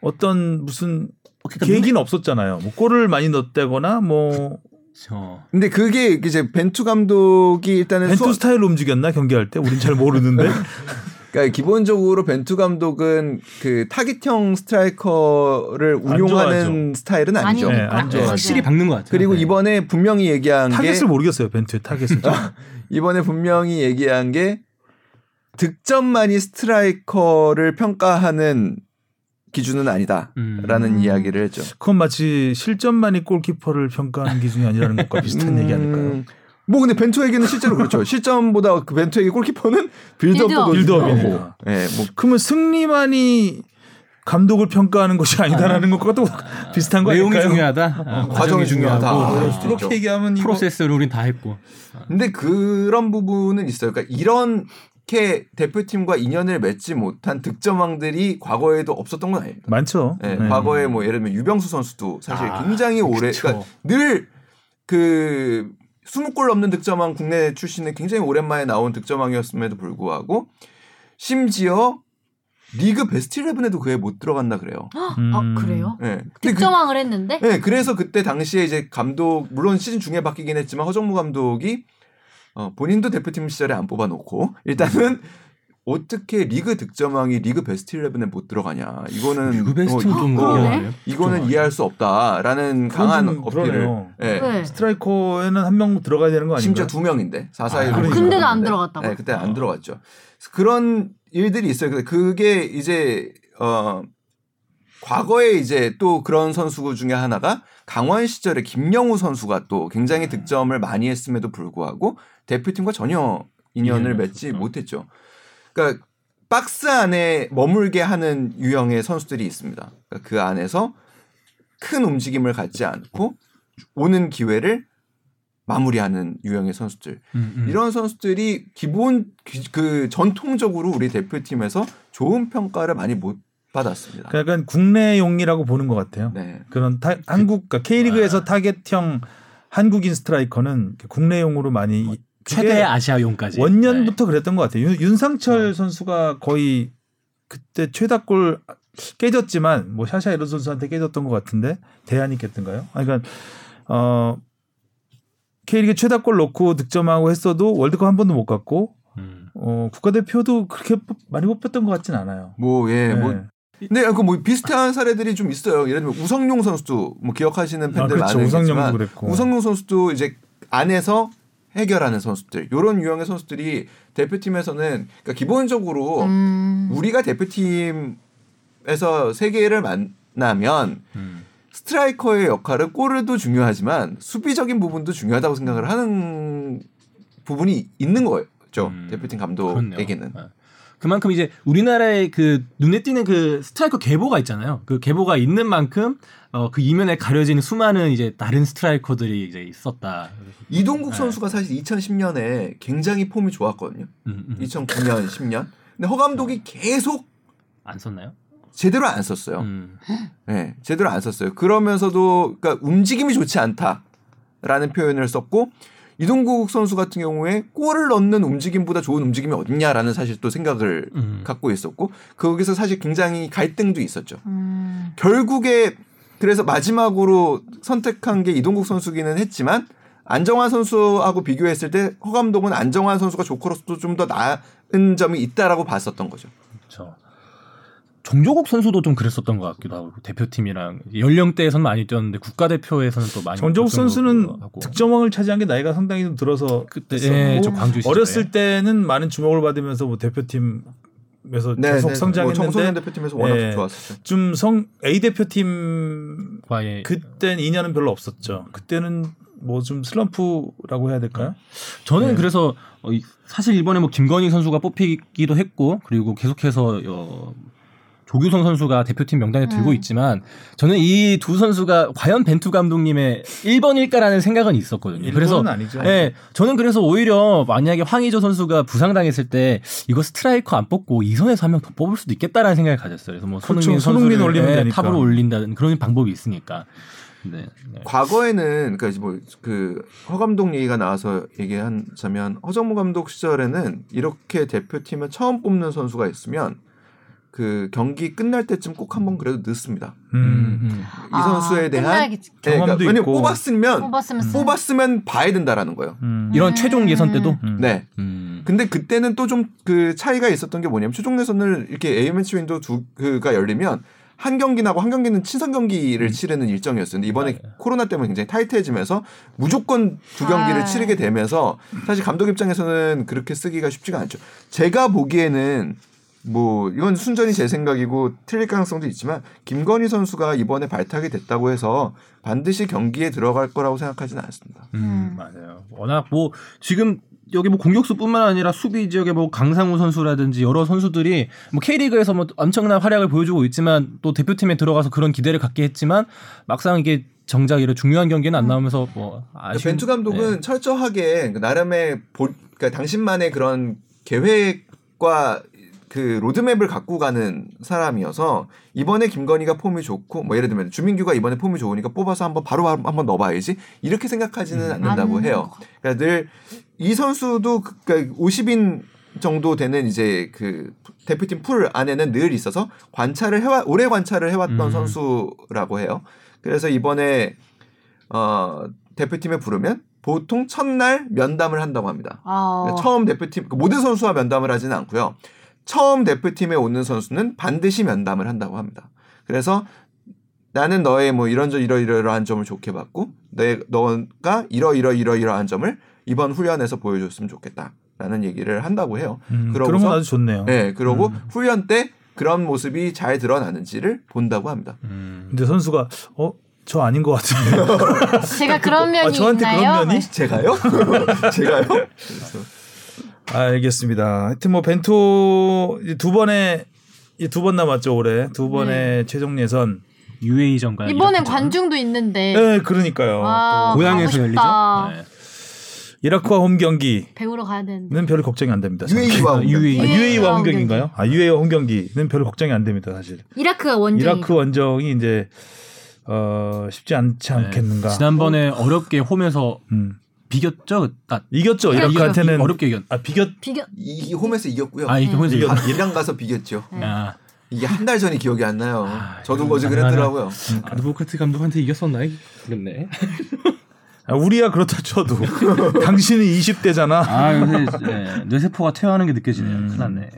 어떤 무슨 그러니까 계기는 없었잖아요. 뭐 골을 많이 넣었다거나 뭐저 근데 그게 이제 벤투 감독이 일단은 벤투 수원- 스타일로 움직였나 경기할 때 우린 잘 모르는데 그러니까 기본적으로 벤투 감독은 그 타깃형 스트라이커를 운용하는. 스타일은 아니죠. 네. 확실히 박는 것 같아요. 그리고 네. 이번에 분명히 얘기한 게 타겟을 모르겠어요. 벤투의 타겟을. 좀. 이번에 분명히 얘기한 게 득점만이 스트라이커를 평가하는 기준은 아니다라는 음. 이야기를 했죠. 그건 마치 실점만이 골키퍼를 평가하는 기준이 아니라는 것과 비슷한 얘기 아닐까요? 음, 뭐 근데 벤투에게는 실제로 그렇죠. 실점보다 그 벤투에게 골키퍼는 build-up도 build-up. build-up이니까. 예, 뭐 그러면 승리만이 감독을 평가하는 것이 아니다라는 것과 또 비슷한 거 내용이 아닐까요? 중요하다. 아, 과정이 중요하다. 어, 있죠. 그렇게 얘기하면 이거 프로세스를 우린 다 했고. 근데 그런 부분은 있어요. 그러니까 이 렇게 대표팀과 인연을 맺지 못한 득점왕들이 과거에도 없었던 건 아닙니다. 많죠. 네, 네. 과거에 뭐 예를 들면 유병수 선수도 사실 아, 굉장히 오래 그쵸. 그러니까 늘그 20골 넘는 득점왕 국내 출신은 굉장히 오랜만에 나온 득점왕이었음에도 불구하고 심지어 리그 베스트 11에도 그에 못 들어갔나 그래요. 음. 아 그래요? 네. 득점왕을 했는데 네, 그래서 그때 당시에 이제 감독 물론 시즌 중에 바뀌긴 했지만 허정무 감독이 어, 본인도 대표팀 시절에 안 뽑아놓고 일단은 어떻게 리그 득점왕이 리그 베스트 11에 못 들어가냐 이거는 리그 어, 좀 이거- 그러네. 어려워요. 이거는 좀 이해할 수 없다라는 강한 어필을. 예. 네. 스트라이커에는 한 명 들어가야 되는 거 아닌가요? 심지어 두 명인데 4 4 1 아, 근데도 안 들어갔다고? 네, 그때 안 들어갔죠. 그런 일들이 있어요. 근데 그게 이제 어 과거에 이제 또 그런 선수 중에 하나가 강원 시절에 김영우 선수가 또 굉장히 득점을 많이 했음에도 불구하고 대표팀과 전혀 인연을 맺지. 못했죠. 그러니까 박스 안에 머물게 하는 유형의 선수들이 있습니다. 그러니까 그 안에서 큰 움직임을 갖지 않고 오는 기회를 마무리하는 유형의 선수들. 음, 음. 이런 선수들이 기본 기- 그 전통적으로 우리 대표팀에서 좋은 평가를 많이 못 받았습니다. 그 약간 국내용이라고 보는 것 같아요. 네. 그런 타, 한국 그러니까 K리그에서 타겟형 한국인 스트라이커는 국내용으로 많이 그게 최대 아시아용까지. 원년부터 그랬던 것 같아요. 윤, 윤상철 선수가 거의 그때 최다골 깨졌지만 뭐 샤샤 이런 선수한테 깨졌던 것 같은데 대안이 깼던가요? 아, 그러니까 어 K리그 최다골 넣고 득점하고 했어도 월드컵 한 번도 못 갔고 네. 음. 어, 어, 국가대표도 그렇게 뽑- 많이 뽑혔던 것 같진 않아요. 뭐 예, 네. 뭐 근데 그 뭐 비슷한 사례들이 좀 있어요. 예를 들면 우성용 선수도 뭐 기억하시는 팬들 아, 그렇죠. 많으겠지만 우성용도 그랬고. 우성용 선수도 이제 안에서 해결하는 선수들 이런 유형의 선수들이 대표팀에서는 그러니까 기본적으로 음. 우리가 대표팀에서 세 개를 만나면 음. 스트라이커의 역할은 골도 중요하지만 수비적인 부분도 중요하다고 생각을 하는 부분이 있는 거죠. 음, 대표팀 그렇네요. 감독에게는. 아. 그만큼 이제 우리나라의 그 눈에 띄는 그 스트라이커 계보가 있잖아요. 그 계보가 있는 만큼 어, 그 이면에 가려진 수많은 이제 다른 스트라이커들이 이제 있었다. 이동국 네. 선수가 사실 2010년에 굉장히 폼이 좋았거든요. 음, 음. 2009년, 10년. 근데 허 감독이 계속 안 썼나요? 제대로 안 썼어요. 음. 네, 제대로 안 썼어요. 그러면서도 그러니까 움직임이 좋지 않다라는 표현을 썼고 이동국 선수 같은 경우에 골을 넣는 움직임보다 좋은 움직임이 어딨냐라는 사실 또 생각을 음. 갖고 있었고 거기서 사실 굉장히 갈등도 있었죠. 음. 결국에 그래서 마지막으로 선택한 게 이동국 선수기는 했지만 안정환 선수하고 비교했을 때 허 감독은 안정환 선수가 조커로서도 좀 더 나은 점이 있다라고 봤었던 거죠. 그렇죠. 정조국 선수도 좀 그랬었던 것 같기도 하고 대표팀이랑 연령대에서는 많이 뛰었는데 국가대표에서는 또 많이 뛰었던 선수는 것 같고. 득점왕을 차지한 게 나이가 상당히 좀 들어서 그때 예, 저 광주 시절에. 어렸을 때는 많은 주목을 받으면서 뭐 대표팀 에서 계속 성장했는데 뭐 청소년 대표팀에서 워낙 예. 좋았었죠. 좀 성 A 대표팀 과의 그땐 인연은 별로 없었죠. 그때는 뭐 좀 슬럼프라고 해야 될까요? 저는 네. 그래서 어, 이- 사실 이번에 뭐 김건희 선수가 뽑히기도 했고 그리고 계속해서 어, 조규성 선수가 대표팀 명단에 들고 음. 있지만 저는 이 두 선수가 과연 벤투 감독님의 1번일까라는 생각은 있었거든요. 그래서 아니죠. 예, 저는 그래서 오히려 만약에 황의조 선수가 부상당했을 때 이거 스트라이커 안 뽑고 이선에서 한 명 더 뽑을 수도 있겠다라는 생각을 가졌어요. 그래서 뭐 그렇죠. 손흥민 손흥민 선수를 올리면 예, 되니까. 탑으로 올린다든 그런 방법이 있으니까. 네. 네. 과거에는 그러니까 뭐그 허 감독 얘기가 나와서 얘기하자면 허정무 감독 시절에는 이렇게 대표팀에 처음 뽑는 선수가 있으면 그 경기 끝날 때쯤 꼭 한번 그래도 넣습니다. 음. 음. 이 선수에 대한 끝나기 네, 그러니까 경험도 왜냐면 있고. 뽑았으면 뽑았으면 쓰- 뽑았으면 봐야 된다라는 거예요. 음. 이런 음. 최종 예선 때도 음. 네. 음. 근데 그때는 또 좀 그 차이가 있었던 게 뭐냐면 최종 예선을 이렇게 A매치 window 두 그가 열리면 한 경기 나고 한 경기는 친선 경기를 치르는 일정이었어요. 근데 이번에 맞아요. 코로나 때문에 굉장히 타이트해지면서 무조건 두 경기를 아. 치르게 되면서 사실 감독 입장에서는 그렇게 쓰기가 쉽지가 않죠. 제가 보기에는 뭐 이건 순전히 제 생각이고 틀릴 가능성도 있지만 김건희 선수가 이번에 발탁이 됐다고 해서 반드시 경기에 들어갈 거라고 생각하지는 않습니다. 음, 맞아요. 워낙 뭐 지금 여기 뭐 공격수뿐만 아니라 수비 지역에 뭐 강상우 선수라든지 여러 선수들이 뭐 K리그에서 뭐 엄청난 활약을 보여주고 있지만 또 대표팀에 들어가서 그런 기대를 갖게 했지만 막상 이게 정작 이런 중요한 경기는 안 나오면서 뭐 아쉬운 벤투 감독은 네. 철저하게 그 나름의 보, 그러니까 당신만의 그런 계획과 그 로드맵을 갖고 가는 사람이어서 이번에 김건희가 폼이 좋고 뭐 예를 들면 주민규가 이번에 폼이 좋으니까 뽑아서 한번 바로 한번 넣어봐야지 이렇게 생각하지는 않는다고 안 해요. 그러니까 늘 이 선수도 그- 그러니까 50인 정도 되는 이제 그 대표팀 풀 안에는 늘 있어서 관찰을 해와 오래 관찰을 해왔던 음. 선수라고 해요. 그래서 이번에 어 대표팀에 부르면 보통 첫날 면담을 한다고 합니다. 아, 처음 대표팀 그 모든 선수와 면담을 하지는 않고요. 처음 대표팀에 오는 선수는 반드시 면담을 한다고 합니다. 그래서 나는 너의 뭐 이런 저 이러 이러한 점을 좋게 봤고 내 너가 이러 이러 이러 이러한 점을 이번 훈련에서 보여줬으면 좋겠다라는 얘기를 한다고 해요. 음, 그러고서- 그런 건 아주 좋네요. 네, 그러고 음. 훈련 때 그런 모습이 잘 드러나는지를 본다고 합니다. 음. 근데 선수가 어 저 아닌 것 같은데. 제가 그런 면이 아, 저한테 있나요? 그런 면이? 제가요? 제가요? 그래서 알겠습니다. 하여튼 뭐 벤투 두 번에 두 번 남았죠 올해 두 번의 최종 예선. UA전가 이번엔 관중도 있는데 네, 그러니까요. 아, 또 고향에서 열리죠. 네. 이라크와 홈 경기는 배우러 가야 되는데. 별 걱정이 안 됩니다. UAE와 아, UAE. 아, UAE UAE와 홈홈 경기인가요? 아, UAE와 홈 경기는 별 걱정이 안 됩니다, 사실. 이라크가 원정이. 이라크 원정이 이제 어 쉽지 않지 않겠는가. 네. 지난번에 어렵게 홈에서 음. 비겼죠. 아, 이겼죠. 이겼죠. 이라크한테는 어렵게 이겼. 아 비겼 비교. 이, 이 홈에서 이겼고요. 아 이게 홈에서 이겼-. 이랑 가서 비겼죠. 네. 아, 이게 한 달 전이 기억이 안 나요. 아, 저도 어제. 그랬더라고요. 아드보카트 감독한테 이겼었나? 이겼네. 아, 우리야 그렇다 쳐도 당신은 20대잖아. 아 요새 예, 뇌세포가 퇴화하는 게 느껴지네요. 음. 큰일 났네.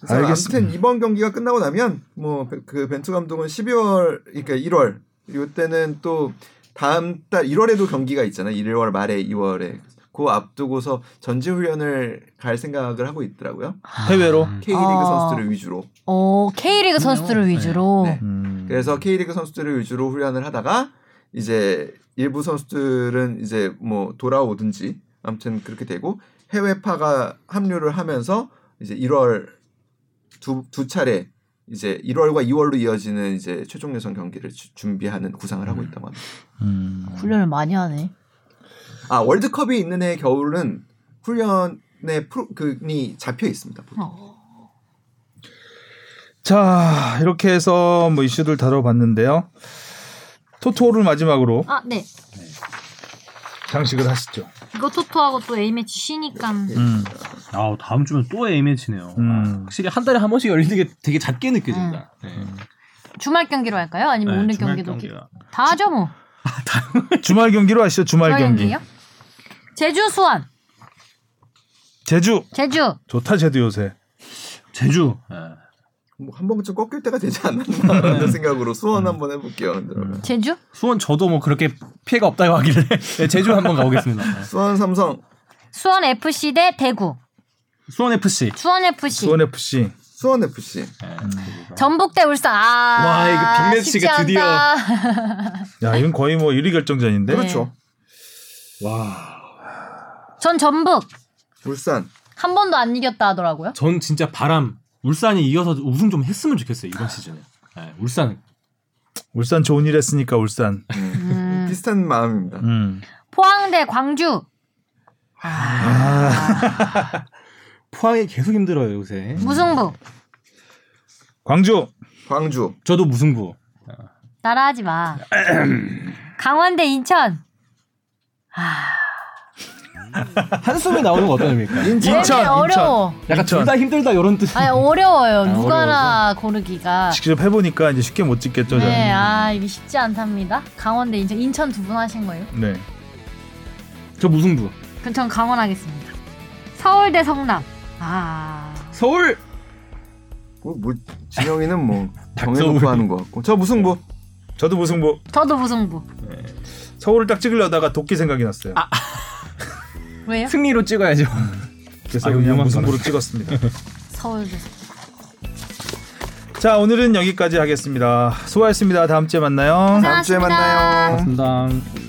그래서 알겠습니다. 아무튼 이번 경기가 끝나고 나면 뭐 그 벤투 감독은 12월 그러니까 1월 이때는 또 다음 달 1월에도 경기가 있잖아요. 1월 말에 2월에 그 앞두고서 전지 훈련을 갈 생각을 하고 있더라고요. 해외로. K리그 아. 선수들을 위주로. 어, K리그 선수들을 위주로. 네. 음. 그래서 K리그 선수들을 위주로 훈련을 하다가 이제 일부 선수들은 이제 뭐 돌아오든지 아무튼 그렇게 되고 해외파가 합류를 하면서 이제 1월 두, 두 차례 이제 1월과 2월로 이어지는 이제 최종 예선 경기를 주- 준비하는 구상을 하고 있다고 합니다. 음. 훈련을 많이 하네. 아 월드컵이 있는 해 겨울은 훈련의 프로그램이 잡혀 있습니다. 보통. 어. 자 이렇게 해서 뭐 이슈들 다뤄봤는데요. 토토를 마지막으로 아, 네. 장식을 하시죠. 이거 토토하고 또 A매치 쉬니까. 음. 아 다음 주면 또 A 매치네요. 음. 아, 확실히 한 달에 한 번씩 열리는 게 되게 작게 느껴진다. 네. 주말 경기로 할까요? 아니면 네, 오늘 경기도 경기가. 다 하죠 뭐. 주말 경기로 하시죠. 주말 경기. 경기요? 제주 수원. 제주 제주. 좋다 제주 요새. 제주. 예. 뭐한 번쯤 꺾일 때가 되지 않았나 라는 생각으로 수원 한번 해볼게요. 그러면. 제주? 수원 저도 뭐 그렇게 피해가 없다고 하길래 네, 제주 한번 가보겠습니다. 네. 수원 삼성 수원 FC 대 대구. 수원 FC. 수원 FC. 수원 FC. 수원 FC 전북 대 울산. 아, 와, 이거 빅매치가. 드디어. 야 이건 거의 뭐 1위 결정전인데. 네. 그렇죠. 전 전북 울산 한 번도 안 이겼다 하더라고요. 전 진짜 바람 울산이 이어서 우승 좀 했으면 좋겠어요 이번 시즌에. 네, 울산. 울산 좋은 일 했으니까 울산. 음. 비슷한 마음입니다. 음. 포항 대 광주. 포항이 계속 힘들어요 요새. 무승부. 광주. 광주 저도 무승부. 따라하지 마. 강원 대 인천. 한숨이 나오는 거 어떤 의미입니까? 인천. 되게 어려워. 약간 인천. 둘다 힘들다 이런 뜻. 아니 어려워요. 아, 누가나 고르기가. 직접 해보니까 이제 쉽게 못 찍겠죠. 저는. 네, 아 이게 쉽지 않답니다. 강원 대 인천. 인천 두 분 하신 거예요? 네. 저 무승부. 그럼 전 강원 하겠습니다. 서울 대 성남. 아. 서울. 뭐, 뭐 진영이는 뭐. 정해놓고 하는 것 같고 저 무승부 저도 무승부. 저도 무승부. 서울을 딱 찍으려다가 도끼 생각이 났어요. 왜요? 승리로 찍어야죠. 그래서 아, 그냥 위험한 무승부로 찍었습니다. 서울 대 성남. 자 오늘은 여기까지 하겠습니다. 수고하셨습니다. 다음 주에 만나요. 다음 주에. 만나요. 맞습니다.